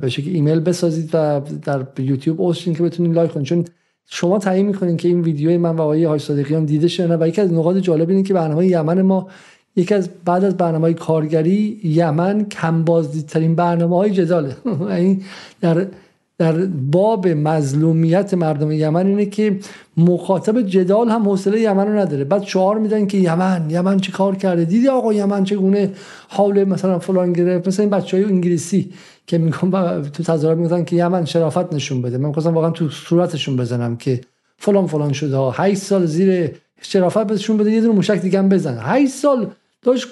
به شکل ایمیل بسازید و در یوتیوب اوشین که بتونید لایک کنید چون شما تعیین می‌کنین که این ویدیوی من و آقای های صادقیان دیده شده و یکی از نقاط جالب اینه که برنامه یمن ما یکی از بعد از برنامه کارگری یمن کم بازدیدترین برنامه های جداله. [LAUGHS] یعنی در در باب مظلومیت مردم یمن اینه که مخاطب جدال هم حوصله یمن رو نداره. بعد شعار میدن که یمن یمن چه کار کرده؟ دیدی آقا یمن چگونه حال مثلا فلان گرفت؟ مثلا این بچه های انگلیسی که میگم تو تظاهرات میگن که یمن شرافت نشون بده. من خواستم واقعا تو صورتشون بزنم که فلان فلان شده. ها 8 سال زیر شرافت بهشون بده یه دونه موشک دیگه هم بزن. 8 سال داشت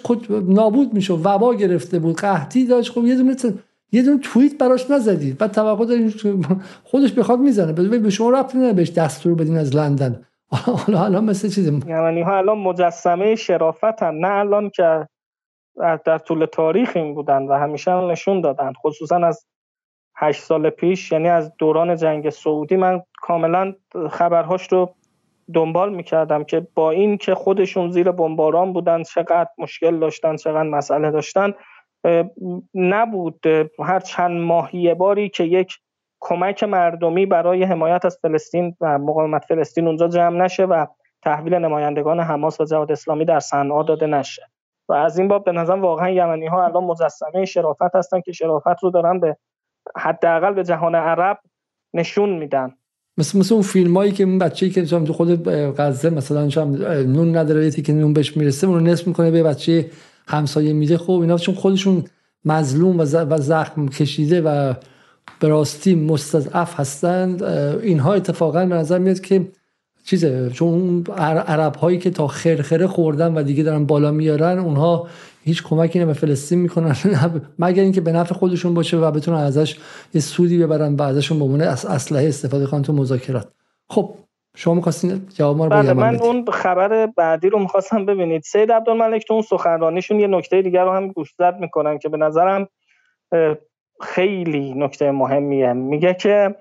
نابود میشه وبا گرفته بود قحطی داشت. خب یه دونه یه دونه توییت براش نزدید بعد توقع دارین خودش بخواد می‌زنه. به شما ربطی نداره بهش دستور بدین از لندن. حالا الان مثل چیزی
یعنی ها الان مجسمه شرافت هم نه الان که در طول تاریخ این بودن و همیشه نشون دادن. خصوصا از هشت سال پیش یعنی از دوران جنگ سعودی من کاملا خبرهاش رو دنبال می‌کردم که با این که خودشون زیر بمباران بودن چقدر مشکل داشتن چقدر مسئله داشتن نبود. هر چند ماهی باری که یک کمک مردمی برای حمایت از فلسطین و مقاومت فلسطین اونجا جمع نشه و تحویل نمایندگان حماس و جهاد اسلامی در صنعا داده نشه. و از این باب به نظر واقعا یمنی ها الان مجسمه شرافت هستن که شرافت رو دارن به حداقل به جهان عرب نشون میدن.
مثل مثل اون فیلم هایی که اون بچه‌ای که تو خود غزه مثلا نون نداره که نون بهش می‌رسه اون نصف می‌کنه به بچه همسایه میده خب اینا چون خودشون مظلوم و زخم کشیده و به راستی مستضعف هستند اینها اتفاقا به نظر میاد که چیزه چون عرب هایی که تا خرخره خوردن و دیگه دارن بالا میارن اونها هیچ کمکی نه به فلسطین می‌کنن [LAUGHS] مگر اینکه به نفع خودشون باشه و بتونن ازش یه سودی ببرن و ازشون عنوان اسلحه استفاده کنن تو مذاکرات. خب شما می‌خواستین جواب ما رو
بله من اون خبر بعدی رو می‌خواستم ببینید. سید عبدالملک تو اون سخنرانیشون یه نکته دیگر رو هم گوشزد می‌کنن که به نظرم خیلی نکته مهمیه. میگه که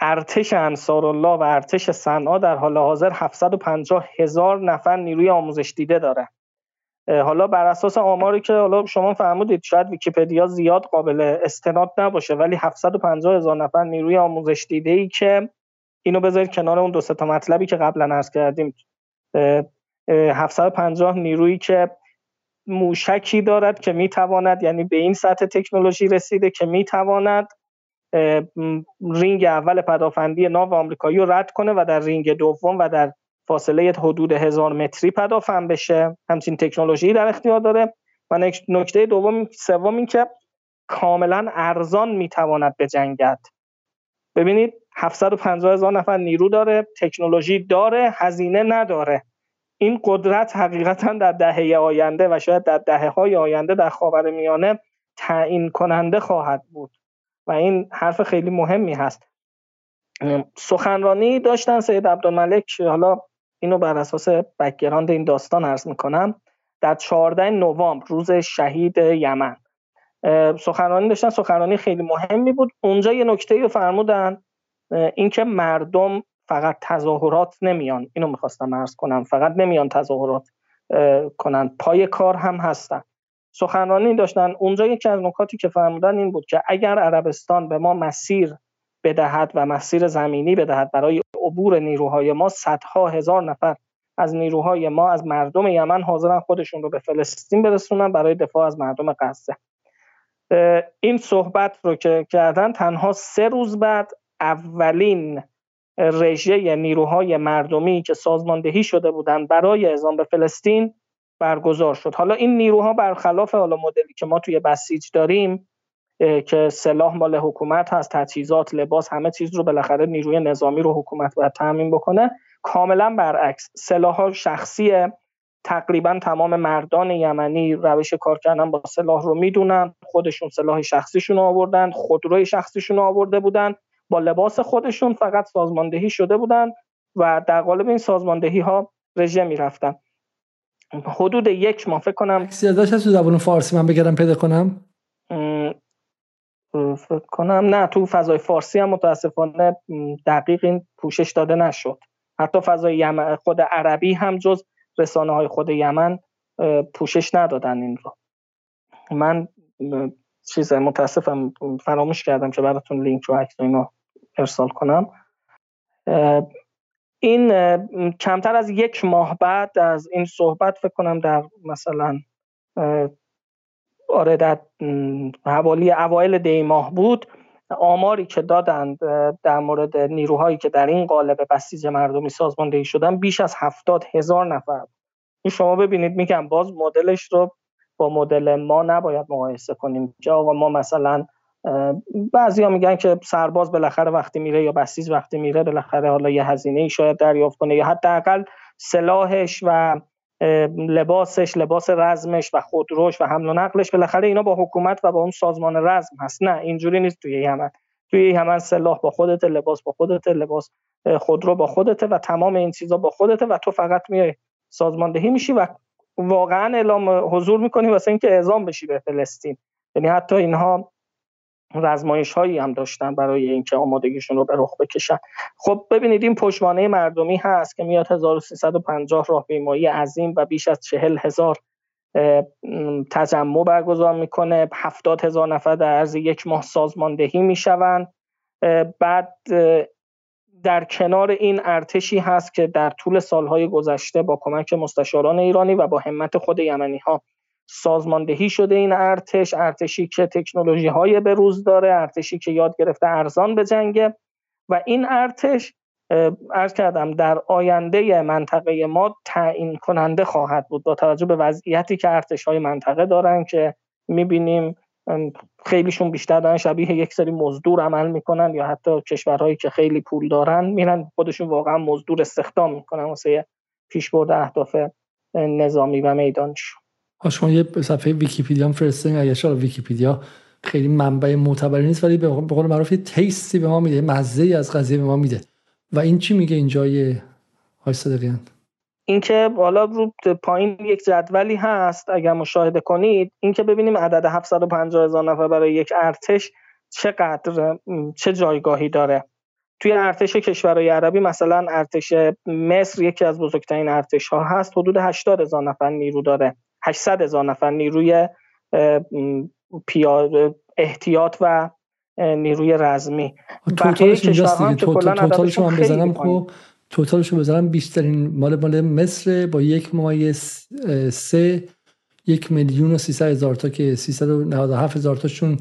ارتش انصارالله و ارتش صنعا در حال حاضر 750 هزار نفر نیروی آموزش دیده داره حالا بر اساس آماری که حالا شما فرمودید شاید ویکیپدیا زیاد قابل استناد نباشه ولی 750 هزار نفر نیروی آموزش دیده ای که اینو بذارید کنار اون دو تا مطلبی که قبلا عرض کردیم. 750 نیرویی که موشکی دارد که می‌تواند یعنی به این سطح تکنولوژی رسیده که می‌تواند رینگ اول پدافندی ناو آمریکایی رو رد کنه و در رینگ دوم و در فاصله حدود هزار متری پدافند بشه. همچین تکنولوژی در اختیار داره. و نکته دوم سوم این که کاملا ارزان می‌تواند بجنگد. ببینید 750 هزار نفر نیرو داره تکنولوژی داره هزینه نداره. این قدرت حقیقتا در دهه آینده و شاید در دهه های آینده در خاور میانه تعیین کننده خواهد بود. و این حرف خیلی مهمی هست. سخنرانی داشتن سید عبدالملک حالا اینو بر اساس background این داستان عرض می‌کنم. در 14 نوامبر روز شهید یمن. سخنرانی داشتن سخنرانی خیلی مهمی بود. اونجا یه نکته رو فرمودن. اینکه مردم فقط تظاهرات نمیان. اینو می‌خواستم عرض کنم. فقط نمیان تظاهرات کنن. پای کار هم هستن. سخنرانی داشتن. اونجا یکی از نکاتی که فرمودن این بود که اگر عربستان به ما مسیر بدهد و مسیر زمینی بدهد برای عبور نیروهای ما صدها هزار نفر از نیروهای ما از مردم یمن حاضرن خودشون رو به فلسطین برسونن برای دفاع از مردم غزه. این صحبت رو که کردن تنها سه روز بعد اولین رژه نیروهای مردمی که سازماندهی شده بودند برای اعزام به فلسطین برگزار شد. حالا این نیروها برخلاف حالا مدلی که ما توی بسیج داریم که سلاح مال حکومت هست تجهیزات لباس همه چیز رو بالاخره نیروی نظامی رو حکومت باید تامین بکنه کاملا برعکس. سلاح شخصی تقریبا تمام مردان یمنی روش کار کردن با سلاح رو می‌دونن خودشون سلاح شخصیشون رو آوردن خودروی شخصیشون رو آورده بودن. با لباس خودشون فقط سازماندهی شده بودن و در قالب این سازماندهی ها رژه می‌رفتن. حدود یک ماه فکر کنم
هست تو زبان فارسی؟ من بگردم پیدا کنم.
فکر کنم نه تو فضای فارسی هم متاسفانه دقیق این پوشش داده نشد. حتی فضای یمن خود عربی هم جز رسانه های خود یمن پوشش ندادن این رو. من چیز متاسفم فراموش کردم که براتون لینک و عکس اینو ارسال کنم. این کمتر از یک ماه بعد از این صحبت فکر کنم در مثلا آره در حوالی اوایل دی ماه بود آماری که دادند در مورد نیروهایی که در این قالب بسیج مردمی سازماندهی شدن بیش از هفتاد هزار نفر این شما ببینید میگم باز مدلش رو با مدل ما نباید مقایسه کنیم. که آقا ما مثلا بعضی ها میگن که سرباز بالاخره وقتی میره یا بسیج وقتی میره بالاخره حالا یه هزینه ای شاید دریافت کنه یا حداقل سلاحش و لباسش لباس رزمش و خودروش و حمل و نقلش بالاخره اینا با حکومت و با اون سازمان رزم هست. نه اینجوری نیست توی یمن توی یمن سلاح با خودت لباس با خودت لباس خودرو با خودت و تمام این چیزا با خودت و تو فقط میای سازماندهی میشی و واقعا اعلام حضور می‌کنی واسه اینکه اعزام بشی به فلسطین. یعنی حتی اینها رزمایش هایی هم داشتن برای اینکه آمادگیشون رو به رخ بکشن. خب ببینید این پشتوانه مردمی هست که میاد 1350 راهپیمایی عظیم و بیش از 40 هزار تجمع برگزار می‌کنه. 70 هزار نفر در عرض یک ماه سازماندهی می‌شوند. بعد در کنار این ارتشی هست که در طول سالهای گذشته با کمک مستشاران ایرانی و با همت خود یمنی ها سازماندهی شده این ارتش ارتشی که تکنولوژی های به روز داره ارتشی که یاد گرفته ارزان به جنگه و این ارتش ارز کردم در آینده منطقه ما تعیین کننده خواهد بود با توجه به وضعیتی که ارتش های منطقه دارن که می‌بینیم خیلیشون بیشتر دارن شبیه یک سری مزدور عمل می‌کنن یا حتی کشورهایی که خیلی پول دارن میرن خودشون واقعا مزدور استخدام می‌کنن واسه پیشبرد اهداف نظامی و میدانشون.
شما یه صفحه ویکیپیدیا هم فرستین. اگه ویکیپیدیا خیلی منبع معتبری نیست ولی به قول معروف یه تیستی به ما میده مزه از قضیه به ما میده. و این چی میگه اینجای های صدقیان
اینکه بالا رو پایین یک جدولی هست اگر مشاهده کنید اینکه ببینیم عدد 750 هزار نفر برای یک ارتش چقدر چه جایگاهی داره. توی ارتش کشورهای عربی مثلا ارتش مصر یکی از بزرگترین ارتش ها هست حدود 80 هزار نفر نیرو داره. 800 هزار نفر نیروی پیاده احتیاط و نیروی رزمی.
توتالش اینجاست دیگه. توتالش هم بزنم خب توتالش رو بزنم. بیشترین مال مال مصر با یک مایه سه یک میلیون و سیصد هزار تا که سیصد و هفت هزار تاشون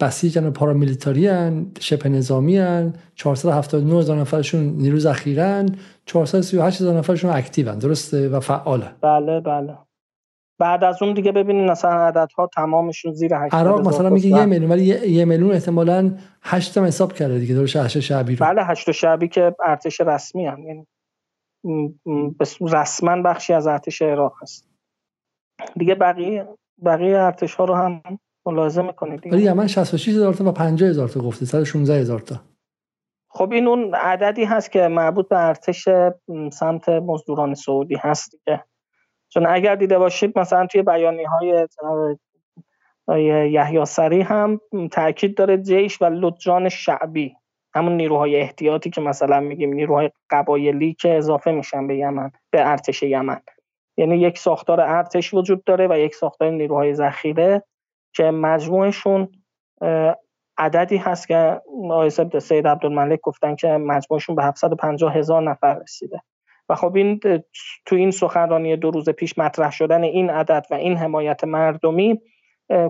بسیجن و پارامیلیتاری هن شبه نظامی هن. 479 هزار نفرشون نیرو ذخیرن 438 هزار نفرشون اکتیو هن. درسته؟ و فعاله
بله بله. بعد از اون دیگه ببینید مثلا عددها تمامشون زیر 8
عراق مثلا میگه یه میلیون ولی یه میلیون احتمالاً 8 تا حساب کرده دیگه درش 8 شعبی
رو. بله 8 شعبی که ارتش رسمی هم یعنی رسما بخشی از ارتش عراق هست. دیگه بقیه بقیه ارتش ها رو هم ملاحظه می‌کنید
ولی یمن 66 هزار تا و 50 هزار تا گفته 116 هزار تا.
خب این اون عددی هست که مربوط به ارتش سمت مزدوران سعودی هست دیگه. چون اگر دیده باشید مثلا توی بیانی های یحیی سری هم تاکید داره جیش و لجان شعبی همون نیروهای احتیاطی که مثلا میگیم نیروهای قبایلی که اضافه میشن به یمن به ارتش یمن. یعنی یک ساختار ارتش وجود داره و یک ساختار نیروهای ذخیره که مجموعشون عددی هست که آقای سید عبدالملک گفتن که مجموعشون به 750 هزار نفر رسیده. و خب این تو این سخنرانی دو روز پیش مطرح شدن این عدد و این حمایت مردمی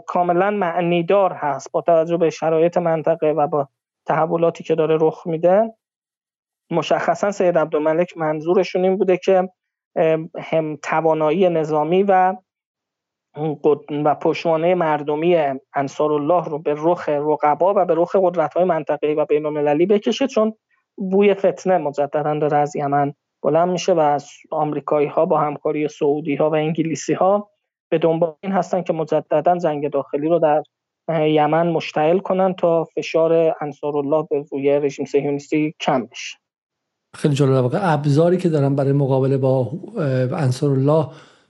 کاملا معنیدار هست با توجه به شرایط منطقه و با تحولاتی که داره رخ میده. مشخصا سید عبدالملک منظورشون این بوده که هم توانایی نظامی و و پشوانه مردمی انصار الله رو به رخ رقبا و به رخ قدرت های منطقه‌ای و بین المللی بکشه چون بوی فتنه مجددا داره از یمن بلند میشه و از آمریکایی ها با همکاری سعودی ها و انگلیسی ها به دنبال این هستن که مجددا جنگ داخلی رو در یمن مشتعل کنن تا فشار انصار الله به روی رژیم صهیونیستی کم بشه.
خیلی جالب. ابزاری که دارن برای مقابله با انصار الله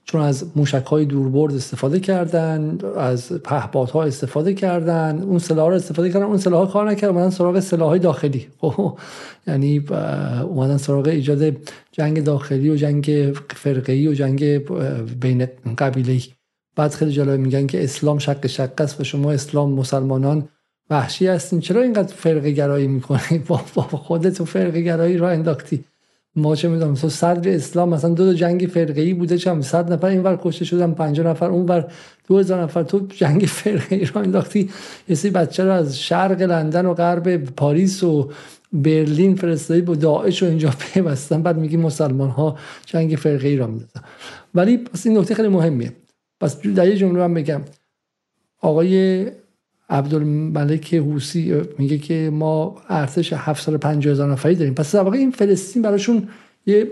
چون از موشک های دوربرد استفاده کردن از پهپادها استفاده کردن اون سلاح رو استفاده کردن. اون سلاح ها کار نکردن اومدن سراغ سلاح های داخلی یعنی اومدن سراغ ایجاد جنگ داخلی و جنگ فرقه‌ای و جنگ بین قبیله بعد خیلی جالب میگن که اسلام شق شق است و شما اسلام مسلمانان وحشی هستین. چرا اینقدر فرقه گرایی می‌کنی؟ [LAUGHS] با خودت و فرقه گرایی را انداختی. ما چه می‌دونم تو صدر اسلام مثلا دو, دو جنگ فرقه ای بوده چم صد نفر اینور کشته شدن 50 نفر اونور 2000 نفر تو جنگ [LAUGHS] فرقه ای را انداختی. یه سری بچه رو از شرق لندن و غرب پاریس و برلین فرستادی با داعش و اینجا [LAUGHS] پیوستن. بعد میگی مسلمان ها جنگ فرقه ای را می‌دادن ولی پس این نکته خیلی مهمیه. پس در یه جمله هم بگم. آقای عبدالملک حوسی میگه که ما ارتش 750 هزار نفری داریم. پس در این فلسطین براشون یه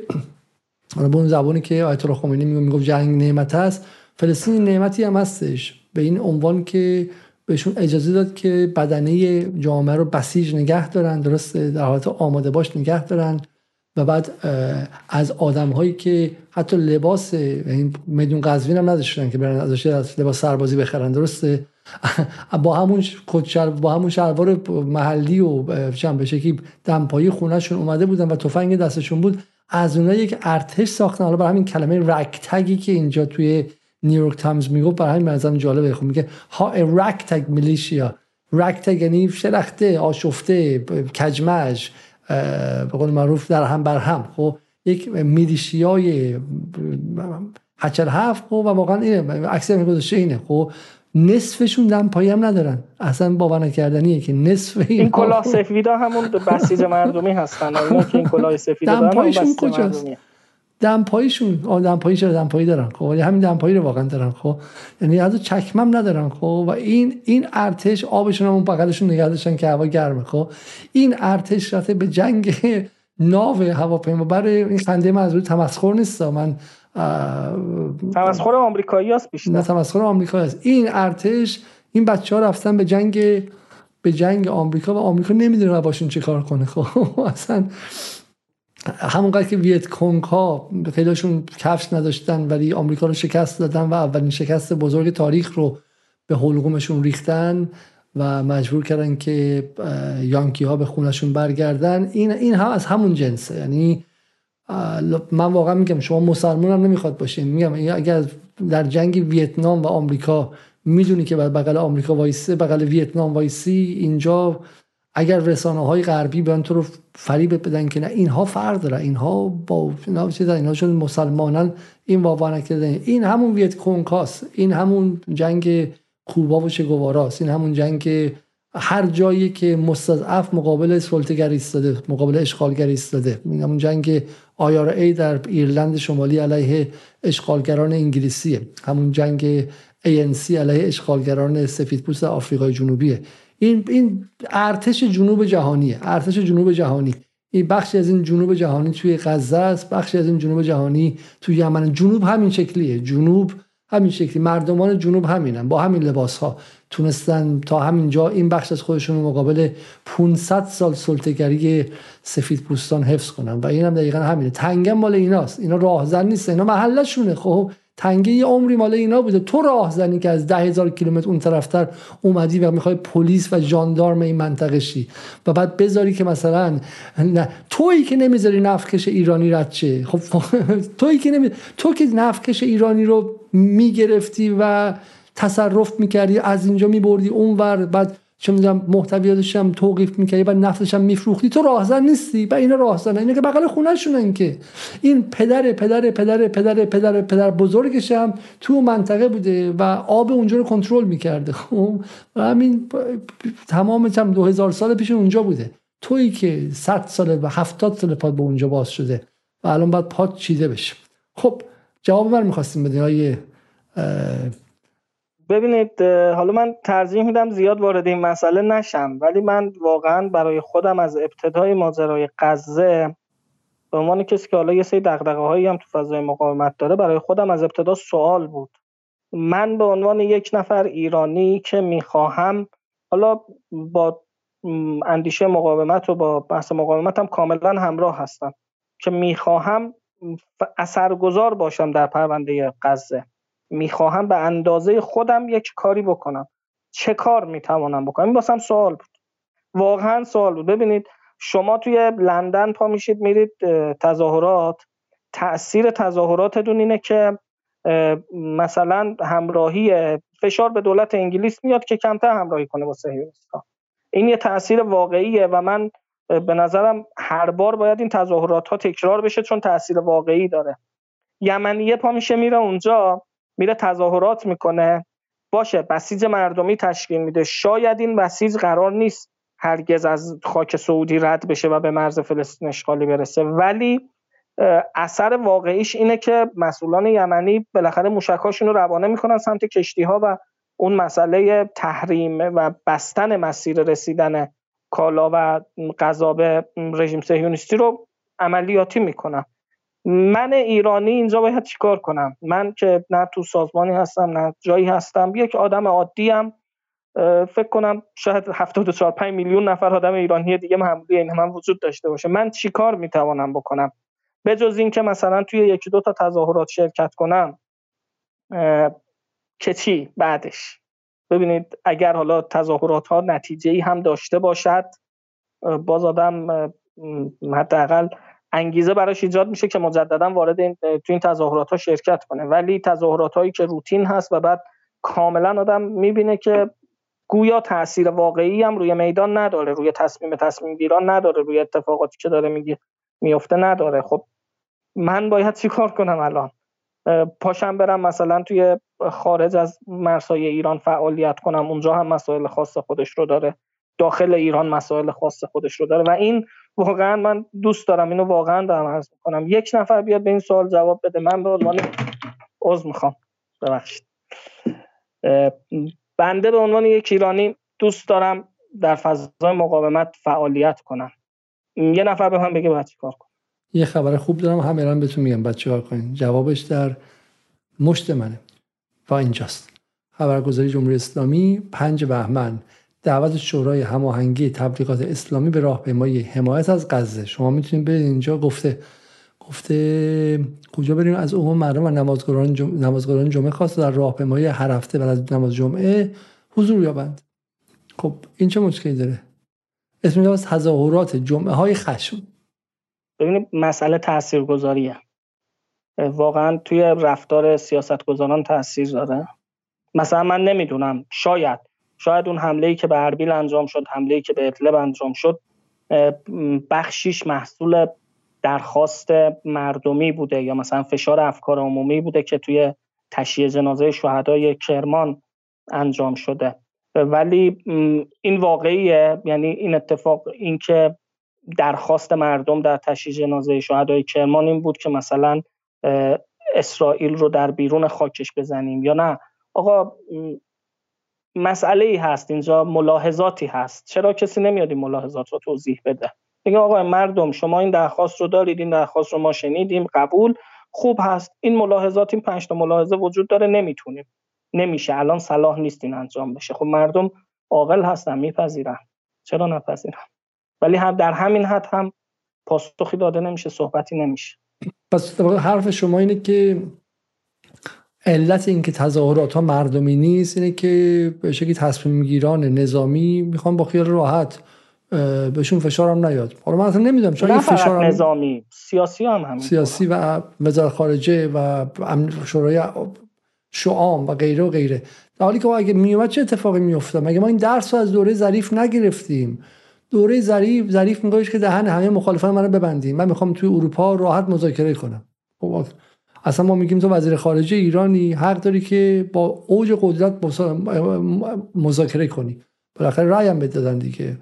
حالا به اون زبانی که آیت الله خمینی میگه جنگ نعمت هست فلسطین نعمتی هم هستش. به این عنوان که بهشون اجازه داد که بدنه جامعه رو بسیج نگه دارن درست در حالت آماده باش نگه دارن و بعد از آدم هایی که حتی لباس یعنی میدون قزوین هم نداشتن که برن ازش لباس سربازی بخرن درسته؟ [LAUGHS] با همون کچر با همون شلوار محلی و چند به شکلی دمپایی خونهشون اومده بودن و تفنگ دستشون بود. از اونها یک ارتش ساختن حالا برای همین کلمه رکتگی که اینجا توی نیویورک تایمز میگو برای همین مثلا جالبه. خب میگه ها ragtag militia. ragtag یعنی شلخته آشفته کجمج به قول معروف در هم بر هم. خب یک militia ی هچل هفت خب و واقعا اینه عکس گذاشته اینه. خب نصفشون دم پایی هم ندارن. اصلا باور نکردنیه که نصف
این کلاه سفیدا همون بسیج مردمی هستن. [LAUGHS] اینا که این کلاه سفید دم
پایشون کجاست؟ دمپاییشون آ دمپایی چرا دمپایی دارن؟ خب ولی همین دمپایی رو واقعا دارن. خب یعنی از چکمم ندارن. خب و این این ارتش آبشون هم بغلشون نگه داشتن که هوا گرمه. خب این ارتش رفته به جنگ [LAUGHS] ناو هواپیما. برای این خنده من از تمسخر نیست. من
تمسخر آمریکایی است بیشتر.
نه تمسخر آمریکایی است این ارتش این بچه ها رفتن به جنگ به جنگ آمریکا و آمریکا نمی‌دونه باشون چه کار کنه. خب [LAUGHS] اصلا همونقدر که ویت کونگ ها خیلیشون کفش نداشتن ولی آمریکا رو شکست دادن و اولین شکست بزرگ تاریخ رو به حلقومشون ریختن و مجبور کردن که یانکی ها به خونشون برگردن. این این هم از همون جنسه. یعنی من واقعا میگم شما مسلمان هم نمی‌خواد باشین. میگم اگر در جنگ ویتنام و آمریکا می‌دونی که بغل آمریکا وایسه بغل ویتنام وایسی اینجا اگر رسانه های غربی بیان تو رو فریب بدن که نه اینها فرق داره اینها با اینا اینها چون مسلمانان این واوا نکردن این همون ویت کونکاس این همون جنگ کوبا و چگواراست این همون جنگ هر جایی که مستضعف مقابل سلطه‌گری ایستاده مقابل اشغالگری ایستاده. این همون جنگ ای در ایرلند شمالی علیه اشغالگران انگلیسیه. همون جنگ ANC علیه اشغالگران سفیدپوست آفریقای جنوبیه. این این ارتش جنوب جهانیه. ارتش جنوب جهانی. این بخشی از این جنوب جهانی توی غزه است. بخشی از این جنوب جهانی توی یمن. جنوب همین شکلیه. جنوب همین شکلی. مردمان جنوب همینن. با همین لباس ها تونستن تا همینجا این بخش از خودشون مقابل 500 سال سلطگری سفید پوستان حفظ کنن. و این هم دقیقا همینه. تنگم مال ایناست. اینا راهزن نیست اینا محلشونه. خب تنگه یه عمری مال اینا بوده. تو راه زنی که از ده هزار کیلومتر اون طرفتر اومدی و می‌خوای پلیس و جاندارم این منطقه شی و بعد بذاری که مثلا نه تویی که نمی‌ذاری نفکش ایرانی رد چه خب [LAUGHS] تویی که نمی... تو که نفکش ایرانی رو می‌گرفتی و تصرف می‌کردی از اینجا میبردی اونور بعد چه می‌دونم محتویاتش هم توقیف می‌کردی و نفتش هم میفروختی. تو راهزن نیستی. و اینا راهزن اینا که بغل خونه شونن که. این پدر پدر پدر پدر پدر پدر بزرگش هم تو منطقه بوده و آب اونجا رو کنترل می‌کرده. خب؟ و همین تمام هم دو هزار سال پیش اونجا بوده. تویی که 100 سال و 70 سال پاد به اونجا باز شده و الان باید پاد چیده بشه. خب جواب من می‌خواستیم بدین های
ببینید حالا من ترجیح میدم زیاد وارد این مسئله نشم ولی من واقعا برای خودم از ابتدای ماجرای غزه به عنوان کسی که حالا یه سری دغدغه هایی هم تو فضای مقاومت داره برای خودم از ابتدا سوال بود. من به عنوان یک نفر ایرانی که می‌خواهم حالا با اندیشه مقاومت و با بحث مقاومت هم کاملا همراه هستم. که می‌خواهم اثرگذار باشم در پرونده غزه. می‌خواهم به اندازه خودم یک کاری بکنم. چه کار می‌توانم بکنم؟ این باسم سوال بود. واقعا سوال بود. ببینید شما توی لندن پا میشید میرید تظاهرات. تاثیر تظاهراتتون اینه که مثلا همراهی فشار به دولت انگلیس میاد که کمتر همراهی کنه با صهیونیست‌ها. این یه تاثیر واقعیه و من به نظرم هر بار باید این تظاهرات ها تکرار بشه چون تاثیر واقعی داره. یمنیه پا میشه میره اونجا. میره تظاهرات می‌کنه. باشه بسیج مردمی تشکیل میده. شاید این بسیج قرار نیست هرگز از خاک سعودی رد بشه و به مرز فلسطین اشغالی برسه. ولی اثر واقعیش اینه که مسئولان یمنی بالاخره موشکاشون رو روانه می‌کنن سمت کشتی ها و اون مسئله تحریم و بستن مسیر رسیدن کالا و غذا به رژیم صهیونیستی رو عملیاتی می‌کنن. من ایرانی اینجا باید چیکار کنم؟ من که نه تو سازمانی هستم نه جایی هستم. یک آدم عادی هم فکر کنم شاید 74 5 میلیون نفر آدم ایرانی دیگه محمولی این من وجود داشته باشه. من چیکار می‌توانم بکنم؟ به جز اینکه مثلا توی یکی دو تا تظاهرات شرکت کنم که چی بعدش؟ ببینید اگر حالا تظاهرات ها نتیجه ای هم داشته باشد باز آدم حداقل انگیزه براش ایجاد میشه که مجددا وارد این تو این تظاهرات ها شرکت کنه. ولی تظاهرات هایی که روتین هست و بعد کاملا آدم می‌بینه که گویا تاثیر واقعی هم روی میدان نداره روی تصمیم تصمیم گیران نداره روی اتفاقاتی که داره میگه میفته نداره. خب من باید چیکار کنم الان؟ پاشم برم مثلا توی خارج از مرزهای ایران فعالیت کنم. اونجا هم مسائل خاص خودش رو داره. داخل ایران مسائل خاص خودش رو داره. و این واقعا من دوست دارم اینو واقعا دارم عرض می‌کنم. یک نفر بیاد به این سوال جواب بده. من به عنوان عضو می‌خوام. ببخشید. بنده به عنوان یک ایرانی دوست دارم در فضای مقاومت فعالیت کنم. یه نفر به من بگه باید کار کنم.
یه خبر خوب دارم هم الان بهتون میگم بعد چیکار کنین. جوابش در مشت منه. و اینجاست. خبرگزاری جمهوری اسلامی پنج بهمن. دعوت شورای هماهنگی تبلیغات اسلامی به راهپیمایی حمایت از غزه. شما می‌تونید برید اینجا. گفته گفته کجا بریم؟ از عموم مردم و نمازگران جمعه, نمازگران جمعه خواست در راهپیمایی هر هفته بعد از نماز جمعه حضور یابند. خب این چه مشکلی داره؟ اسم از تظاهرات جمعه های خشم.
ببینید مسئله تاثیرگذاریه. واقعا توی رفتار سیاستگزاران تاثیر داره. مثلا من نمی‌دونم شاید شاید اون حمله که به اربیل انجام شد حمله که به ادلب انجام شد بخشیش محصول درخواست مردمی بوده یا مثلا فشار افکار عمومی بوده که توی تشییع جنازه شهدای کرمان انجام شده. ولی این واقعیه یعنی این اتفاق اینکه درخواست مردم در تشییع جنازه شهدای کرمان این بود که مثلا اسرائیل رو در بیرون خاکش بزنیم یا نه. آقا مسئله ای هست اینجا ملاحظاتی هست. چرا کسی نمیاد این ملاحظات رو توضیح بده؟ میگه آقا مردم شما این درخواست رو دارید این درخواست رو ما شنیدیم قبول خوب هست. این ملاحظات این پنج تا ملاحظه وجود داره نمی‌تونیم. نمیشه. الان صلاح نیست این انجام بشه. خب مردم عاقل هستن میپذیرن. چرا نپذیرن؟ ولی هم در همین حد هم پاسخی داده نمیشه صحبتی نمیشه.
پس حرف شما اینه که علت اینکه تظاهرات ها مردمی نیست اینه که به شکلی تصمیم گیران نظامی می‌خوان با خیال راحت بهشون فشار هم نیاد. حالا من اصلا نمی‌دونم
چون فشار نظامی سیاسی هم همین
سیاسی و وزارت خارجه و شورای شعام و غیره و غیره. در حالی که اگه میومد چه اتفاقی میافتاد؟ مگه ما این درس رو از دوره ظریف نگرفتیم؟ دوره ظریف ظریف میگوش که دهن همه مخالفان منو ببندیم. من می‌خوام توی اروپا راحت مذاکره کنم. خب اصلا ما میگیم تو وزیر خارجه ایرانی حق داری که با اوج قدرت مذاکره کنی. بالاخره رأی هم دادن دیگه.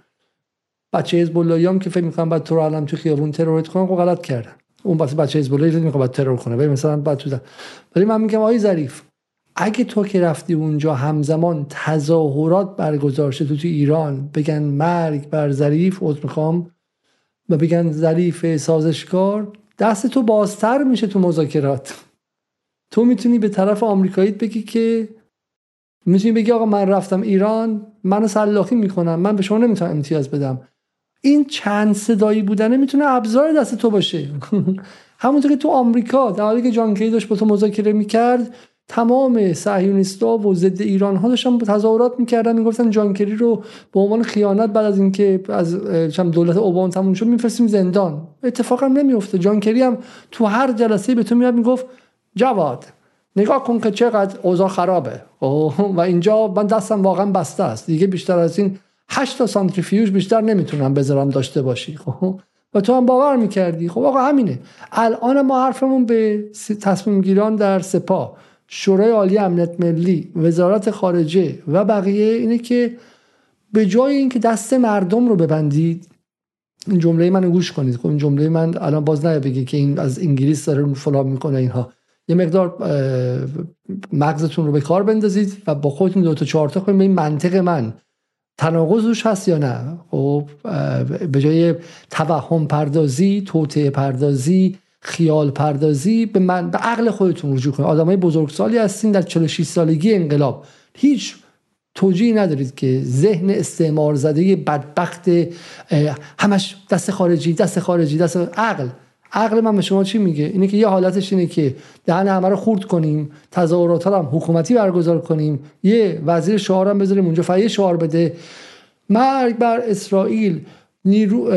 بچه حزب هم که فکر می‌کنن بعد تو رو الان تو خیابون ترورت کنن خب غلط کردن. اون واسه بچه حزب الله می‌خواد بعد ترور کنه. ولی مثلا بعد تو ولی من میگم آقای ظریف اگه تو که رفتی اونجا همزمان تظاهرات برگزار شد تو, تو ایران بگن مرگ بر ظریف عذر می‌خوام و بگن ظریف سازشکار دست تو بازتر میشه تو مذاکرات. تو می‌تونی به طرف آمریکایی بگی که می‌تونی بگی آقا من رفتم ایران منو سلاخی می‌کنم من به شما نمی‌تونم امتیاز بدم. این چند صدایی بودنه می‌تونه ابزار دست تو باشه. [LAUGHS] همونطور که تو آمریکا در حالی که جان کی داشت با تو مذاکره می‌کرد تمام صهیونیستا و ضد ایران ها داشتن تظاهرات می‌کردن می‌گفتن جانکری رو به عنوان خیانت بعد از اینکه از دولت اوباما تموم شد میفرستیم زندان. اتفاقا نمیفته جانکری هم تو هر جلسه به تو میاد می‌گفت جواد نگاه کن که چقدر اوضاع خرابه. و اینجا من دستم واقعا بسته است. دیگه بیشتر از این 8 تا سانتریفیوژ بیشتر نمی‌تونم بذارم داشته باشی. خب و تو هم باور می‌کردی. خب آقا همینه. الان ما حرفمون به تصمیم گیران در سپاه. شورای عالی امنیت ملی وزارت خارجه و بقیه اینه که به جای اینکه دست مردم رو ببندید این جمله من گوش کنید. خب این جمله من الان باز نه بگی که این از انگلیس داره فلان می‌کنه اینها. یه مقدار مغزتون رو به کار بندازید و با خودتون دو تا چهار تا کنید. به این منطق من تناقضش هست یا نه؟ خب به جای توهم پردازی توطعه پردازی خیال پردازی به من به عقل خودتون رجوع کنید. آدمای بزرگسالی هستین در 46 سالگی انقلاب. هیچ توجیه ندارید که ذهن استعمار زده بدبخت همش دست خارجی دست خارجی دست عقل. عقل من به شما چی میگه؟ اینه که یه حالتش اینه که دهن همه رو خورد کنیم تظاهرات هم حکومتی برگزار کنیم یه وزیر شعار هم بذاریم اونجا فیه شعار بده. مرگ بر اسرائیل نیرو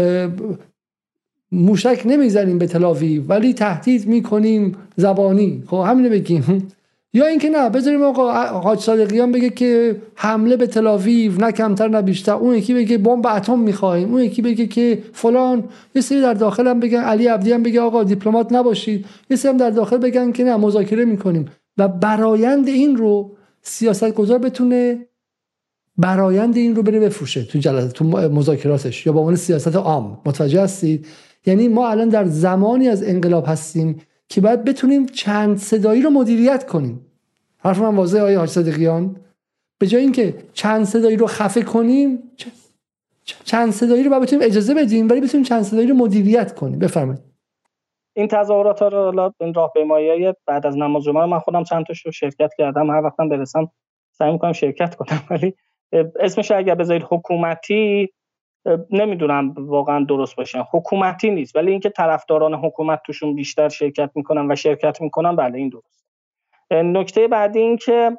موشک نمی‌زنیم به تلاوی ولی تهدید می‌کنیم زبانی. خب همینو بگیم. [LAUGHS] یا اینکه نه بذاریم آقا حاج صادقیان بگه که حمله به تلاویو نه کمتر نه بیشتر. اون یکی بگه بمب اتم می‌خوایم اون یکی بگه که فلان. یه سری در داخل هم بگن علی عبدی هم بگه آقا دیپلمات نباشید. یه سری هم در داخل بگن که نه مذاکره می‌کنیم. و برایند این رو سیاست گذار بتونه برایند این رو بره بفروشه تو جلسه تو مذاکراتش. یا با عنوان سیاست عام. متوجه هستید؟ یعنی ما الان در زمانی از انقلاب هستیم که باید بتونیم چند صدایی رو مدیریت کنیم. حرف من واضحه آیا حاج صدقیان به جای اینکه چند صدایی رو خفه کنیم چند صدایی رو باید بتونیم اجازه بدیم ولی بتونیم چند صدایی رو مدیریت کنیم. بفرمایید.
این تظاهرات رو این راهپیمایی بعد از نماز جمعه من خودم چند تاشو شرکت کردم. هر وقتم برسم سعی می‌کنم شرکت کنم ولی اسمش اگر بذارید حکومتی نمی‌دونم واقعا درست باشه. حکومتی نیست ولی اینکه طرفداران حکومت توشون بیشتر شرکت می‌کنن و شرکت می‌کنن بله این درست. نکته بعدی این که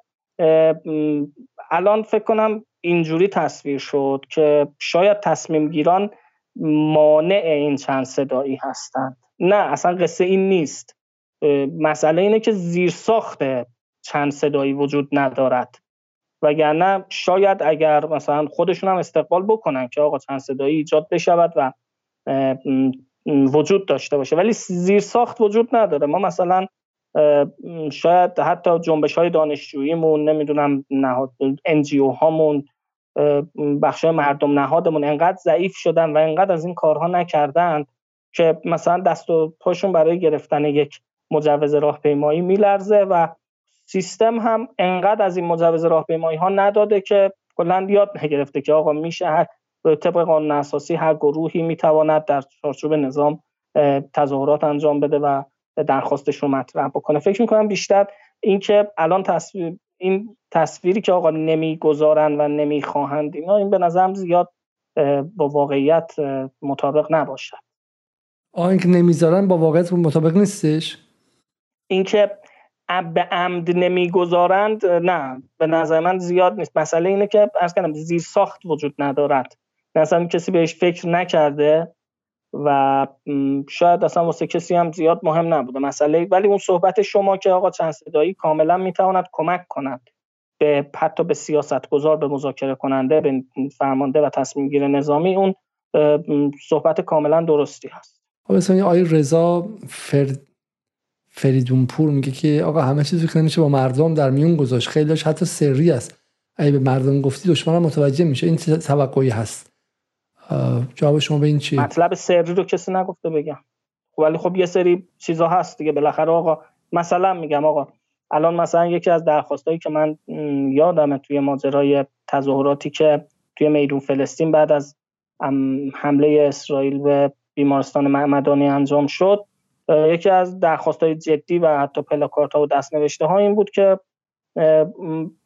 الان فکر کنم اینجوری تصویر شد که شاید تصمیم گیران مانع این چند صدایی هستند. نه اصلا قصه این نیست. مسئله اینه که زیرساخت چند صدایی وجود ندارد. وگرنه شاید اگر مثلا خودشون هم استقبال بکنن که آقا چند صدایی ایجاد بشود و وجود داشته باشه. ولی زیر ساخت وجود نداره. ما مثلا شاید حتی جنبش های دانشجوییمون نمی‌دونم نهاد انجیو هامون بخش مردم نهادمون انقدر ضعیف شدن و انقدر از این کارها نکردن که مثلا دست و پاشون برای گرفتن یک مجوز راهپیمایی میلرزه و سیستم هم انقدر از این مجوز راهپیمایی ها نداده که کلا یاد نگرفته که آقا میشه هر طبق قانون اساسی هر گروهی می‌تواند در چارچوب نظام تظاهرات انجام بده و درخواستش رو مطرح بکنه. فکر می‌کنم بیشتر اینکه الان تصویر این تصویری که آقا نمی‌گذارن و نمی‌خواهند اینا این به نظرم زیاد با واقعیت مطابق نباشد.
آه اینکه نمی‌ذارن با واقعیت مطابق نیستش؟
اینکه به عمد نمی‌گذارند نه به نظر من زیاد نیست. مسئله اینه که ارز کنم زیر ساخت وجود ندارد. مثلا کسی بهش فکر نکرده و شاید اصلا واسه کسی هم زیاد مهم نبوده مسئله. ولی اون صحبت شما که آقا چند صدایی کاملا می‌تواند کمک کند به حتی به سیاست گذار به مذاکره کننده به فرمانده و تصمیم گیر نظامی اون صحبت کاملا درستی هست.
خب آقای رضا فرد فریدون پور میگه که آقا همه چیزی که نمیشه با مردم در میون گذاشت. خیلیش حتی سری است. اگه به مردم گفتی دشمن متوجه میشه. این توقعی هست. جواب شما به این چی
مطلب سری رو کسی نگفته بگم. ولی خب یه سری چیزا هست دیگه. بالاخره آقا مثلا میگم آقا الان مثلا یکی از درخواستایی که من یادمه توی ماجرای تظاهراتی که توی میدون فلسطین بعد از حمله اسرائیل به بیمارستان معمدانی انجام شد یکی از درخواست های جدی و حتی پلاکارت ها و دستنوشته ها این بود که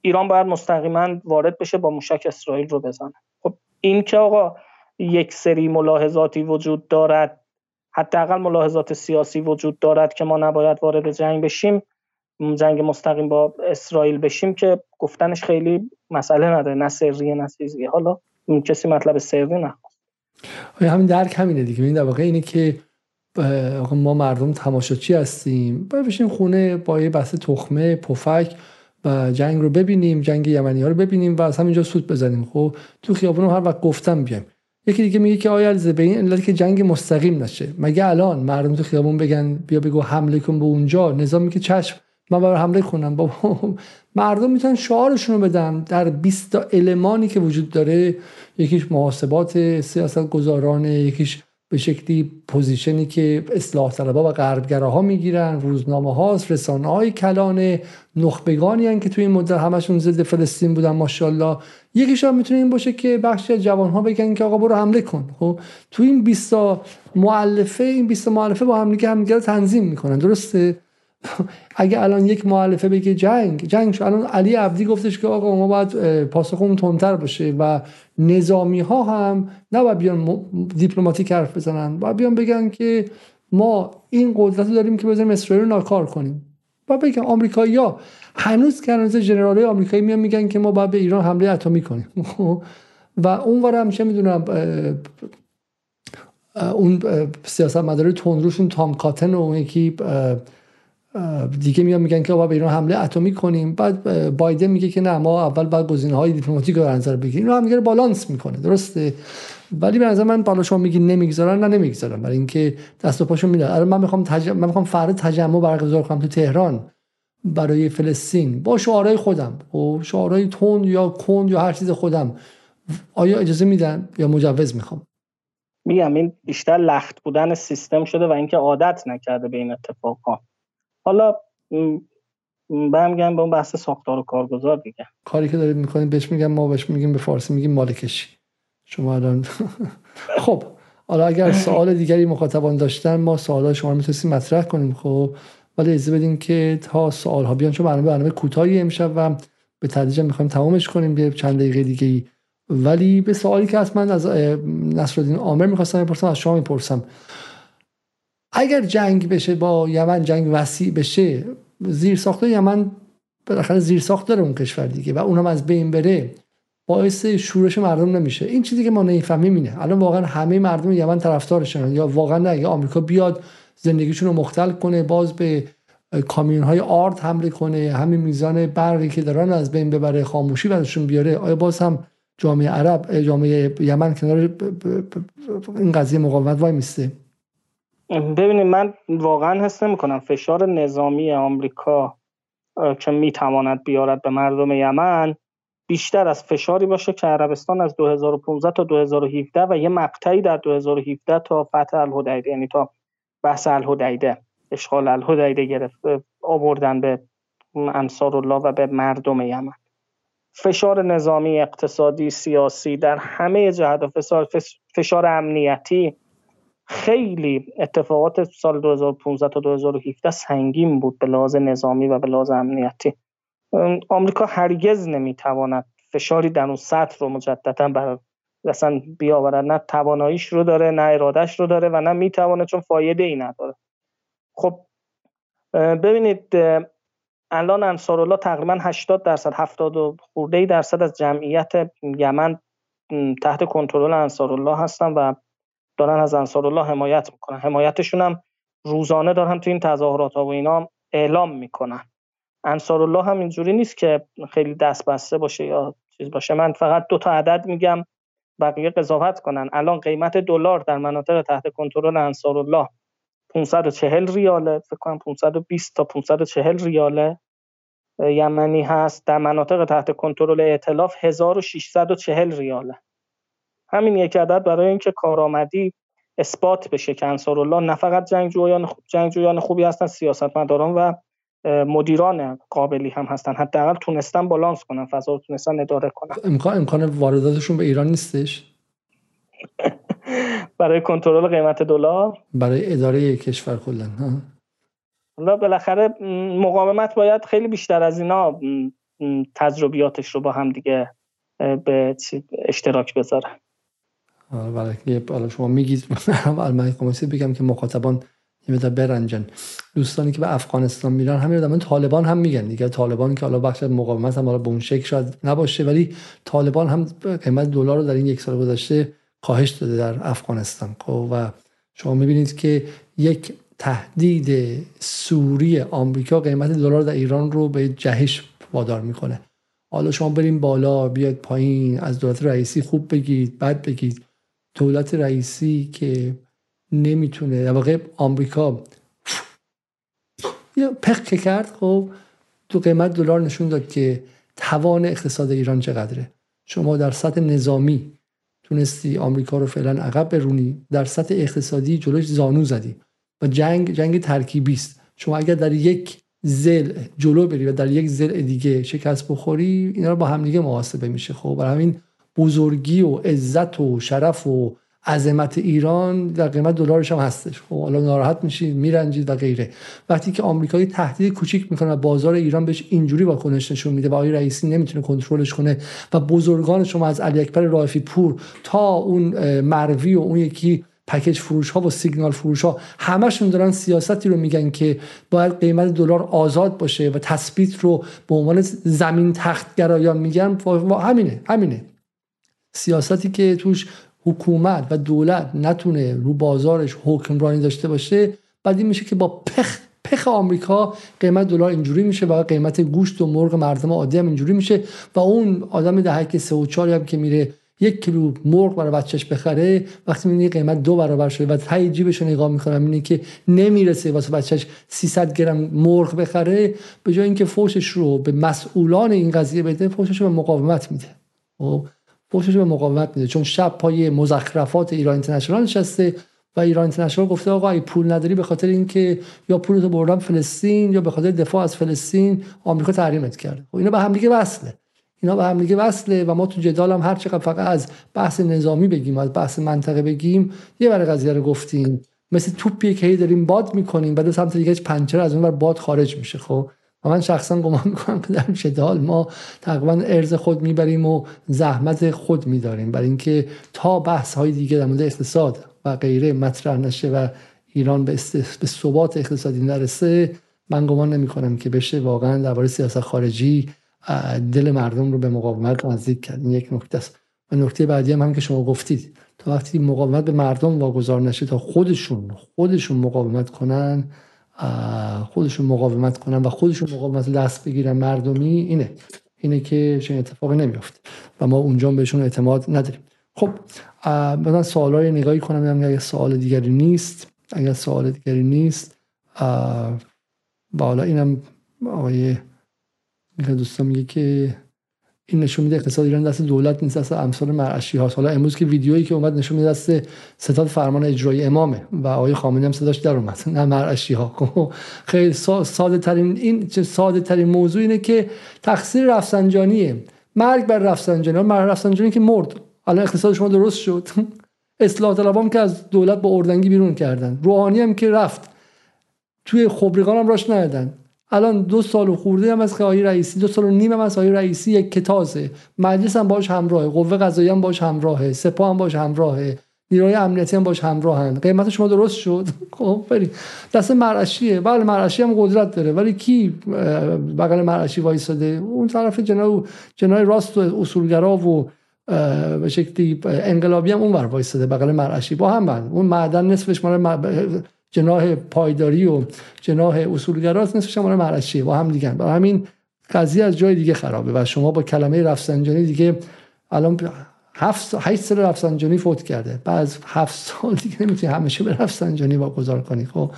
ایران باید مستقیما وارد بشه با موشک اسرائیل رو بزنه. خب این که آقا یک سری ملاحظاتی وجود دارد حداقل ملاحظات سیاسی وجود دارد که ما نباید وارد جنگ بشیم جنگ مستقیم با اسرائیل بشیم که گفتنش خیلی مسئله نداره نه سریه نه چیزی. حالا کسی مطلب سری نه
همین درک همینه دیگه؟ این در واقع اینه که ما مردم تماشاچی هستیم. باید بشیم خونه با یه بحث تخمه پفک و جنگ رو ببینیم جنگ یمنی ها رو ببینیم و از همینجا سود بزنیم. خب تو خیابون هر وقت گفتم بیایم. یکی دیگه میگه که آیا به این علت که جنگ مستقیم نشه. مگه الان مردم تو خیابون بگن بیا بگو حمله کن به اونجا؟ نظام میگه چشم. من برای حمله کنم. بابا مردم می‌تونن شعارشون رو بدن. در 20 تا المانی که وجود داره یکیش محاسبات سیاست گذارانه یکیش به شکلی پوزیشنی که اصلاح طلبا و غربگراها می‌گیرن روزنامه هاست رسانه های کلانه نخبگانی هن که توی این مدت همشون ضد فلسطین بودن ماشاءالله. یکیش هم می‌تونه این باشه که بخشی از جوان ها بگن که آقا برو حمله کن. خب تو این 20 مؤلفه این 20 مؤلفه با هم دیگه هم تنظیم می‌کنن. درسته؟ اگه الان یک معلفه بگه جنگ جنگ شو الان علی عبدی گفتش که آقا ما باید پاسخمون تندتر باشه و نظامی ها هم نباید بیان دیپلماتیک حرف بزنن. باید بیان بگن که ما این قدرت رو داریم که بزنیم اسرائیل رو ناکار کنیم. و بگن آمریکایی ها هنوز که هنوز جنرال آمریکایی میان میگن که ما باید به ایران حمله اتمی کنیم. [LAUGHS] و اون هم چه می‌دونم اون سیاست مداری تندروشون تام کاتن و اون یکی دیگه میان میگن که به ایران حمله اتمی کنیم. بعد بایدن میگه که نه ما اول باید گزینه های دیپلماتیک رو نظر بگیریم. اینو هم میگه بالانس می‌کنه. درسته؟ ولی به نظر من بالا شما میگی نمی‌گذارن نه نمی‌گذارن. برای اینکه دست و پاشو میدن. الان من می‌خوام تج... من می‌خوام فردا تجمع برگزار کنم تو تهران برای فلسطین. با شعارهای خودم. و خب، شعارهای تند یا کند یا هر چیز خودم. آیا اجازه میدن یا مجوز می‌خوام؟
میگم این بیشتر لخت بودن سیستم شده و اینکه عادت نکرده به این حالا برمیگردم به اون بحث ساختار و کارگزار دیگه.
کاری که دارید می‌کنید بهش میگم ما بهش میگیم به فارسی میگیم مالکشی شما الان [LAUGHS] خب حالا اگر سوال دیگری مخاطبان داشتن ما سوال شما رو می‌تونستیم مطرح کنیم خب. ولی اجازه بدیم که تا سوال ها بیان چون برنامه برنامه کوتاهی امشب و به تدریج می‌خوایم تمامش کنیم به چند دقیقه دیگه ای ولی به سوالی که من از نصرالدین عامر می‌خواستم بپرسم از شما می‌پرسم. اگر جنگ بشه با یمن جنگ وسیع بشه زیر ساخته یمن بالاخره زیر ساخت داره اون کشور دیگه و اونم از بین بره باعث شورش مردم نمیشه. این چیزی که ما نمی‌فهمیم اینه. الان واقعا همه مردم یمن طرفدارشن یا واقعا نه یا آمریکا بیاد زندگیشون رو مختل کنه باز به کامیون های آرد حمله کنه همین میزان برقی که دارن از بین ببره خاموشی براشون بیاره. آیا باز هم جامعه عرب جامعه یمن کنار این قضیه مقاومت وای میسته؟
ببینید من واقعا حس نمی کنم فشار نظامی آمریکا که می‌تواند بیارد به مردم یمن بیشتر از فشاری باشه که عربستان از 2015 تا 2017 و یه مقطعی در 2017 تا فتح الهدیده یعنی تا بحث الهدیده اشغال الهدیده گرفته آوردن به انصار الله و به مردم یمن. فشار نظامی اقتصادی سیاسی در همه جهت و فشار امنیتی خیلی اتفاقات سال 2015 تا 2017 سنگین بود به لحاظ نظامی و به لحاظ امنیتی. آمریکا هرگز نمی‌تواند فشاری در اون سطح رو مجددا بر اصلا بیاورد. نه تواناییش رو داره نه ارادش رو داره و نه می‌توانه چون فایده ای نداره. خب ببینید الان انصارالله تقریبا 80 درصد 70 و خورده درصد از جمعیت یمن تحت کنترل انصارالله هستن و دارن از انصارالله حمایت می‌کنن. حمایتشون هم روزانه دارن تو این تظاهرات ها و اینا اعلام می‌کنن. انصارالله هم اینجوری نیست که خیلی دست بسته باشه یا چیز باشه. من فقط دو تا عدد میگم بقیه قضاوت کنن. الان قیمت دلار در مناطق تحت کنترل انصارالله 540 ریاله. فکر کنم 520 تا 540 ریاله. یمنی هست. در مناطق تحت کنترل ائتلاف 1640 ریاله. همین یک عدد برای اینکه کارآمدی اثبات بشه که الله نه فقط جنگجویان جنگجویان خوبی هستن سیاستمداران و مدیران قابلی هم هستن. حداقل تونستن بالانس کنن فضا رو تونستن اداره کنن.
امکان امکان وارداتشون به ایران نیستش؟ [LAUGHS]
برای کنترل قیمت دلار؟
برای اداره کشور کلا
حالا بالاخره مقاومت باید خیلی بیشتر از اینا تجربیاتش رو با هم دیگه به اشتراک بذاره
حالا شما میگید [LAUGHS] من بگم که مخاطبان یه برنجن. دوستانی که به افغانستان میرن همین آدم طالبان هم میگن. دیگه طالبان که حالا بخش مقاومت هم حالا به اون شکل شاید نباشه ولی طالبان هم قیمت دلار رو در این یک سال گذشته کاهش داده در افغانستان. خب، و شما می‌بینید که یک تهدید سوری آمریکا قیمت دلار در ایران رو به جهش وادار می‌کنه. حالا شما بریم بالا بیاد پایین از دولت رئیسی خوب بگید بد بگید. دولت رئیسی که نمی‌تونه در واقع آمریکا یه پخ کرد خب تو قیمت دلار نشون داد که توان اقتصاد ایران چقدره. شما در سطح نظامی تونستی آمریکا رو فعلا عقب برونی در سطح اقتصادی جلوش زانو زدی و جنگ جنگ ترکیبی است. شما اگر در یک زل جلو بری و در یک زل دیگه شکست بخوری اینا رو با همدیگه محاسبه میشه خب. برای همین بزرگی و عزت و شرف و عظمت ایران در قیمت دلارش هم هستش. خب حالا ناراحت میشید میرنجید و غیره. وقتی که آمریکایی تهدید کوچیک می‌کنه بازار ایران بهش اینجوری واکنش نشون میده و آقای رئیسی نمی‌تونه کنترلش کنه و بزرگان شما از علی اکبر رائفی پور تا اون مروی و اون یکی پکیج فروش ها و سیگنال فروش ها همشون دارن سیاستی رو میگن که باید قیمت دلار آزاد باشه و تثبیت رو به عنوان زمین تخت گرایان میگن همینه همینه. سیاستی که توش حکومت و دولت نتونه رو بازارش حکمرانی داشته باشه بعد این میشه که با پخ پخ آمریکا قیمت دلار اینجوری میشه و قیمت گوشت و مرغ مردم عادی هم اینجوری میشه و اون آدم دهک سه و چاری هم که میره یک کیلو مرغ برای بچهش بخره وقتی می‌بینی قیمت دو برابر شده و تای جیبش رو نگاه می‌کنه می‌بینی که نمی‌رسه واسه بچهش 300 گرم مرغ بخره به جای اینکه فوشش رو به مسئولان این قضیه بده فوشش رو به مقاومت میده. فوشش به مقاومت میده. چون شب پای مزخرفات ایران اینترنشنال نشسته و ایران اینترنشنال گفته آقا ای پول نداری به خاطر اینکه یا پولتو بردم فلسطین یا به خاطر دفاع از فلسطین آمریکا تحریمت کرده. خب اینا به هم دیگه وصله. اینا به هم دیگه وصله و ما تو جدال هم هر چقدر فقط از بحث نظامی بگیم از بحث منطقه بگیم یه برای قضیه رو گفتیم. مثل توپی که داریم باد می‌کنیم بعد سمت دیگه پنچر از اون بر باد خارج میشه خب؟ و من شخصا گمان [LAUGHS] می‌کنم که در جدال ما تقریبا ارز خود می‌بریم و زحمت خود میداریم برای اینکه تا بحث های دیگه در مورد اقتصاد و غیره مطرح نشه و ایران به, به ثبات اقتصادی نرسه من گمان نمی کنم که بشه واقعا درباره سیاست خارجی دل مردم رو به مقاومت نزدیک کرد. این یک نکته است. و نکته بعدی هم, هم که شما گفتید. تا وقتی مقاومت به مردم واگذار نشه تا خودشون خودشون مقاومت کنن خودشون مقاومت کنن و خودشون مقاومت دست بگیرن مردمی اینه اینه که چه اتفاقی نمیافته و ما اونجا بهشون اعتماد نداریم. خب مثلا سوال های نگاهی کنم اگر سوال دیگری نیست اگر سوال دیگری نیست بالا اینم آقای دوستان میگه که این نشون میده اقتصاد ایران دست دولت نیست دست امثال مرعشی هاست. حالا امروز که ویدیویی که اومد نشون میده دست ستاد فرمان اجرایی امامه و آقای خامنه‌ای هم صداش در اومد نه مرعشی ها. خب، خیلی ساده ترین این ساده ترین موضوع اینه که تقصیر رفسنجانیه. مرگ بر رفسنجانی. مرگ رفسنجانی که مرد. الان اقتصاد شما درست شد. [LAUGHS] اصلاح طلبام که از دولت با اردنگی بیرون کردن. روحانی هم که رفت. توی خبریقان هم راش ندادن الان دو سال و خورده هم از آقای رئیسی دو سال و نیم هم از رئیسی یک کتازه. مجلس هم باش همراهه قوه قضاییه هم باش همراهه سپاه هم باش همراهه نیروهای امنیتی هم باش همراهن. قیمت شما درست شد؟ [LAUGHS] خب دست مرعشیه. بله مرعشی هم قدرت داره. ولی کی بغل مرعشی وایساده؟ اون طرف جنای جنای راست و اصولگرا و به شکلی انقلابی هم اون ور وایساده بغل مرعشی. با هم من اون معدن نصفش مال جناه پایداری و جناه اصولگراست نصفش مال مرعشی با هم دیگه برای همین قضیه از جای دیگه خرابه و شما با کلمه رفسنجانی دیگه الان هفت هشت سال رفسنجانی فوت کرده. بعد از هفت سال دیگه نمی‌تونی همیشه به رفسنجانی واگذار کنی. خب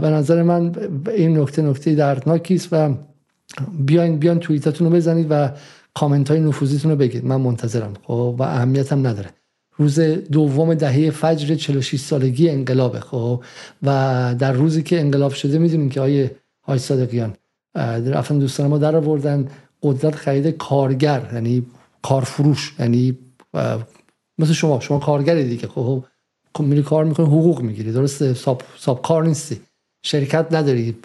به نظر من این نکته نکته دردناکی است و بیاین بیاین توییتاتون رو بزنید و کامنت های نفوذیتون رو بگید. من منتظرم. خب و اهمیت هم نداره. روز دوم دهه فجر 46 سالگی انقلابه خب؟ و در روزی که انقلاب شده می‌دونیم که آیه های صادقیان رفتن دوستان ما در آوردن قدرت خرید کارگر یعنی کارفروش یعنی مثل شما شما کارگری دیگه خب, خب میری کار می‌کنی حقوق می‌گیری درسته؟ ساب, ساب کار نیستی شرکت نداری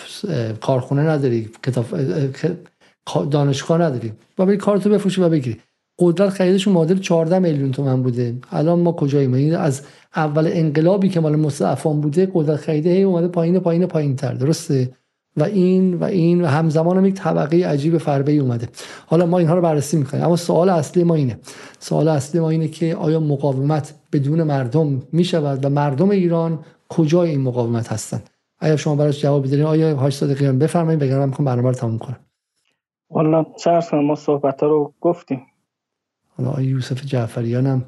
کارخونه نداری کتاب دانشگاه نداری و بری کارتو بفروشی و بگیری. قدرت خریدشون معادل 14 میلیون تومن بوده. الان ما کجاییم؟ این از اول انقلابی که مال مستعفان بوده قدرت خریده هی اومده پایین پایین پایین تر. درسته؟ و این و این و همزمان هم یک طبقه عجیب فربه اومده. حالا ما اینها رو بررسی می‌کنیم. اما سوال اصلی ما اینه. سوال اصلی ما اینه که آیا مقاومت بدون مردم می‌شود و مردم ایران کجای این مقاومت هستن؟ اگر شما براش جواب بدین آیا هاش صادقیان؟ بفرمایید بگم من برنامه رو تموم کنم.
والا چرا ما صحبت ها رو گفتیم.
حالا آقای یوسف جعفریان هم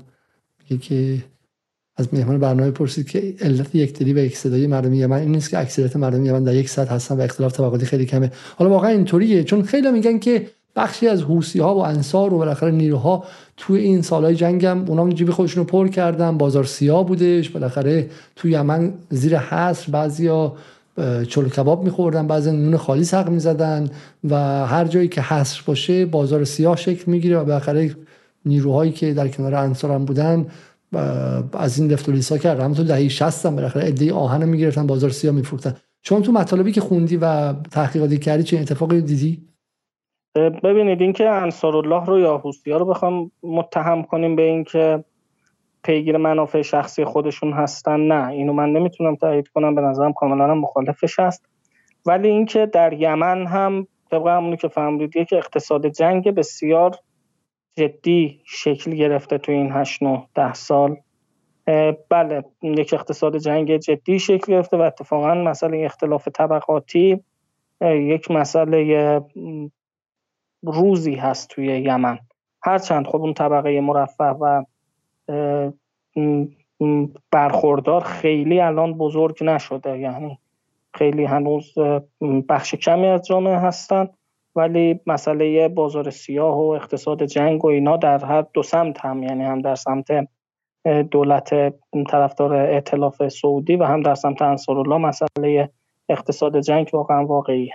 میگه که از مهمان برنامه پرسید که علت یک دلی و یک صدای مردم یمن این نیست که اکثریت مردم یمن در یک سطح هستن و اختلاف طبقاتی خیلی کمه. حالا واقعا اینطوریه چون خیلی میگن که بخشی از حوسی ها و انصار و بالاخره نیروها توی این سالهای جنگ هم اونا جیب خودشون رو پر کردن بازار سیاه بودش بالاخره توی یمن زیر حصر بعضیا چلو کباب میخوردن بعضی نون خالی سق می‌زدن و هر جایی که حصر باشه بازار سیاه شکل می‌گیره و بالاخره نیروهایی که در کنار انصار هم بودن از این لفت و هم تو دهی 60 هم بالاخره ایده آهن می‌گرفتن بازار سیاه میفروختن. چون تو مطالبی که خوندی و تحقیقاتی کردی چه اتفاقی دیدی؟
ببینید اینکه انصار الله رو یا ها رو بخوام متهم کنیم به اینکه پیگیر منافع شخصی خودشون هستن نه. اینو من نمی‌تونم تایید کنم به نظرم کاملا مخالفش هست ولی اینکه در یمن هم طبق همونی که فهمیدید یک اقتصاد جنگ بسیار جدی شکل گرفته تو این 8 9 ده سال. بله یک اقتصاد جنگ جدی شکل گرفته و اتفاقا مسئله اختلاف طبقاتی یک مسئله روزی هست توی یمن. هرچند خب اون طبقه مرفه و برخوردار خیلی الان بزرگ نشده. یعنی خیلی هنوز بخش کمی از جامعه هستن. ولی مسئله بازار سیاه و اقتصاد جنگ و اینا در هر دو سمت هم یعنی هم در سمت دولت طرفدار ائتلاف سعودی و هم در سمت انصارالله مسئله اقتصاد جنگ واقعا واقعیه.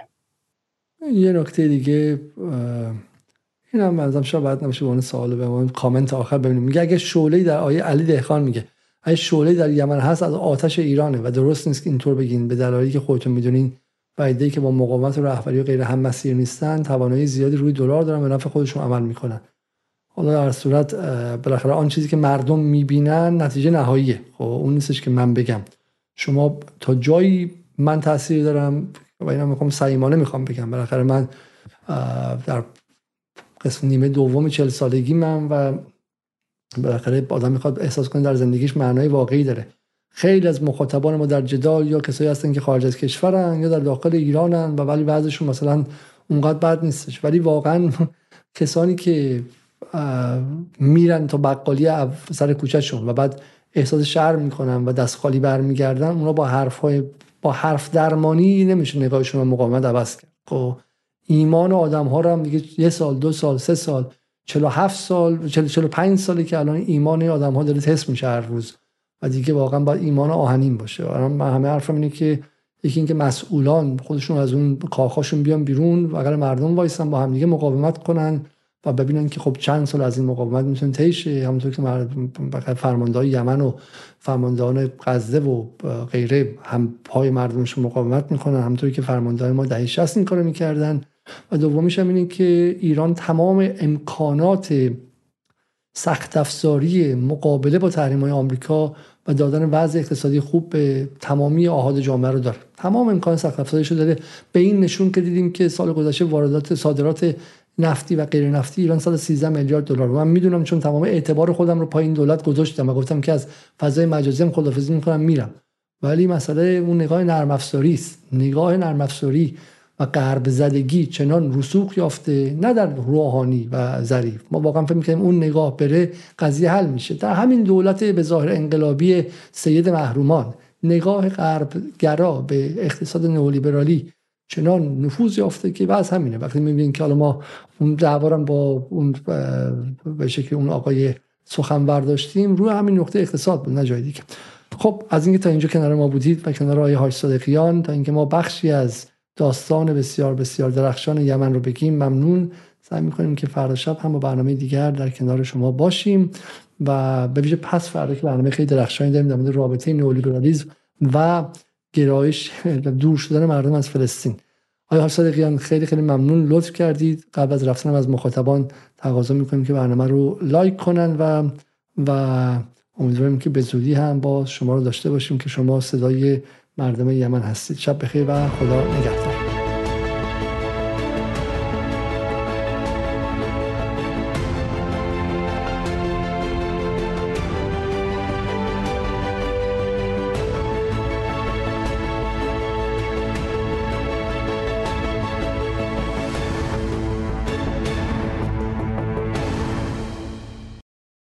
یه نکته دیگه این هم ازم شاید بعد نمیشه به سوال به کامنت آخر ببینیم. میگه اگه شعله در آیه علی دهخان میگه اگه شعله در یمن هست از آتش ایرانه و درست نیست که اینطور بگین به دلایلی که خودتون می‌دونین و ایده که با مقاومت و رهبری و غیر هم مسیر نیستن توانایی زیادی روی دلار دارن به نفع خودشون عمل می‌کنن. حالا در صورت بالاخره آن چیزی که مردم می‌بینن نتیجه نهاییه. خب اون نیستش که من بگم. شما تا جایی من تاثیر دارم و اینا می‌خوام صمیمانه می‌خوام بگم. بالاخره من در قسم نیمه دوم چل سالگی من و بالاخره آدم می‌خواد احساس کنه در زندگیش معنای واقعی داره. خیلی از مخاطبان ما در جدال یا کسایی هستن که خارج از کشورن یا در داخل ایرانن و ولی بعضشون مثلا اونقدر بد نیستش. ولی واقعا [LAUGHS] کسانی که میرن تا بقالی سر کوچهشون و بعد احساس شهر می‌کنن و دست خالی برمیگردن اونا با حرف های با حرف درمانی نمیشه نگاهشون مقاومت عوض کرد. خب ایمان آدم ها رو هم دیگه یه سال دو سال سه سال 47 سال 45 سالی که الان ایمان آدم ها داره تست میشه هر روز. و دیگه واقعا باید ایمان آهنین باشه. من همه حرفم اینه که یکی اینکه مسئولان خودشون از اون کاخاشون بیان بیرون و اگر مردم وایسن با هم دیگه مقاومت کنن و ببینن که خب چند سال از این مقاومت می‌تونه طی همونطور که فرماندهای یمن و فرماندهان غزه و غیره هم پای مردمشون مقاومت می‌کنن همونطوری که فرماندهای ما دهه 60 این کارو می‌کردن. و دومیش هم اینه که ایران تمام امکانات سخت افزاری مقابله با تحریم های آمریکا و دادن وضع اقتصادی خوب به تمامی آهاد جامعه رو داره. تمام امکان سخت افزاری رو داره. به این نشون که دیدیم که سال گذشته واردات صادرات نفتی و غیر نفتی ایران 113 میلیارد دلار من می‌دونم چون تمام اعتبار خودم رو پایین دولت گذاشتم و گفتم که از فضای مجازی هم خدافظی می‌کنم میرم. ولی مسئله اون نگاه نرم است. نگاه نرم و غرب زدگی چنان رسوخ یافته نه در روحانی و ظریف. ما واقعا فکر می‌کنیم اون نگاه بره قضیه حل میشه. در همین دولت به ظاهر انقلابی سید محرومان نگاه غرب گرا به اقتصاد نئولیبرالی چنان نفوذ یافته که بعض همینه. وقتی می‌بینیم که حالا ما اون دعوارم با اون به شکل اون آقای سخن برداشتیم روی همین نقطه اقتصاد بود نه جای دیگه. خب از اینکه تا اینجا کنار ما بودید و کنار آقای هاش صادقیان تا اینکه ما بخشی از داستان بسیار بسیار درخشان یمن رو بگیم. ممنون. سعی می‌کنیم که فردا شب هم با برنامه دیگر در کنار شما باشیم و به ویژه پس فردا که برنامه خیلی درخشانی داریم در مورد رابطه نئولیبرالیسم و گرایش دور شدن مردم از فلسطین. آیا صادقیان خیلی خیلی ممنون. لطف کردید. قبل از رفتن از مخاطبان تقاضا می‌کنیم که برنامه رو لایک کنن و و امیدواریم که به زودی هم با شما رو داشته باشیم که شما صدای مردم یمن هستید. شب بخیر و خدا نگهدار.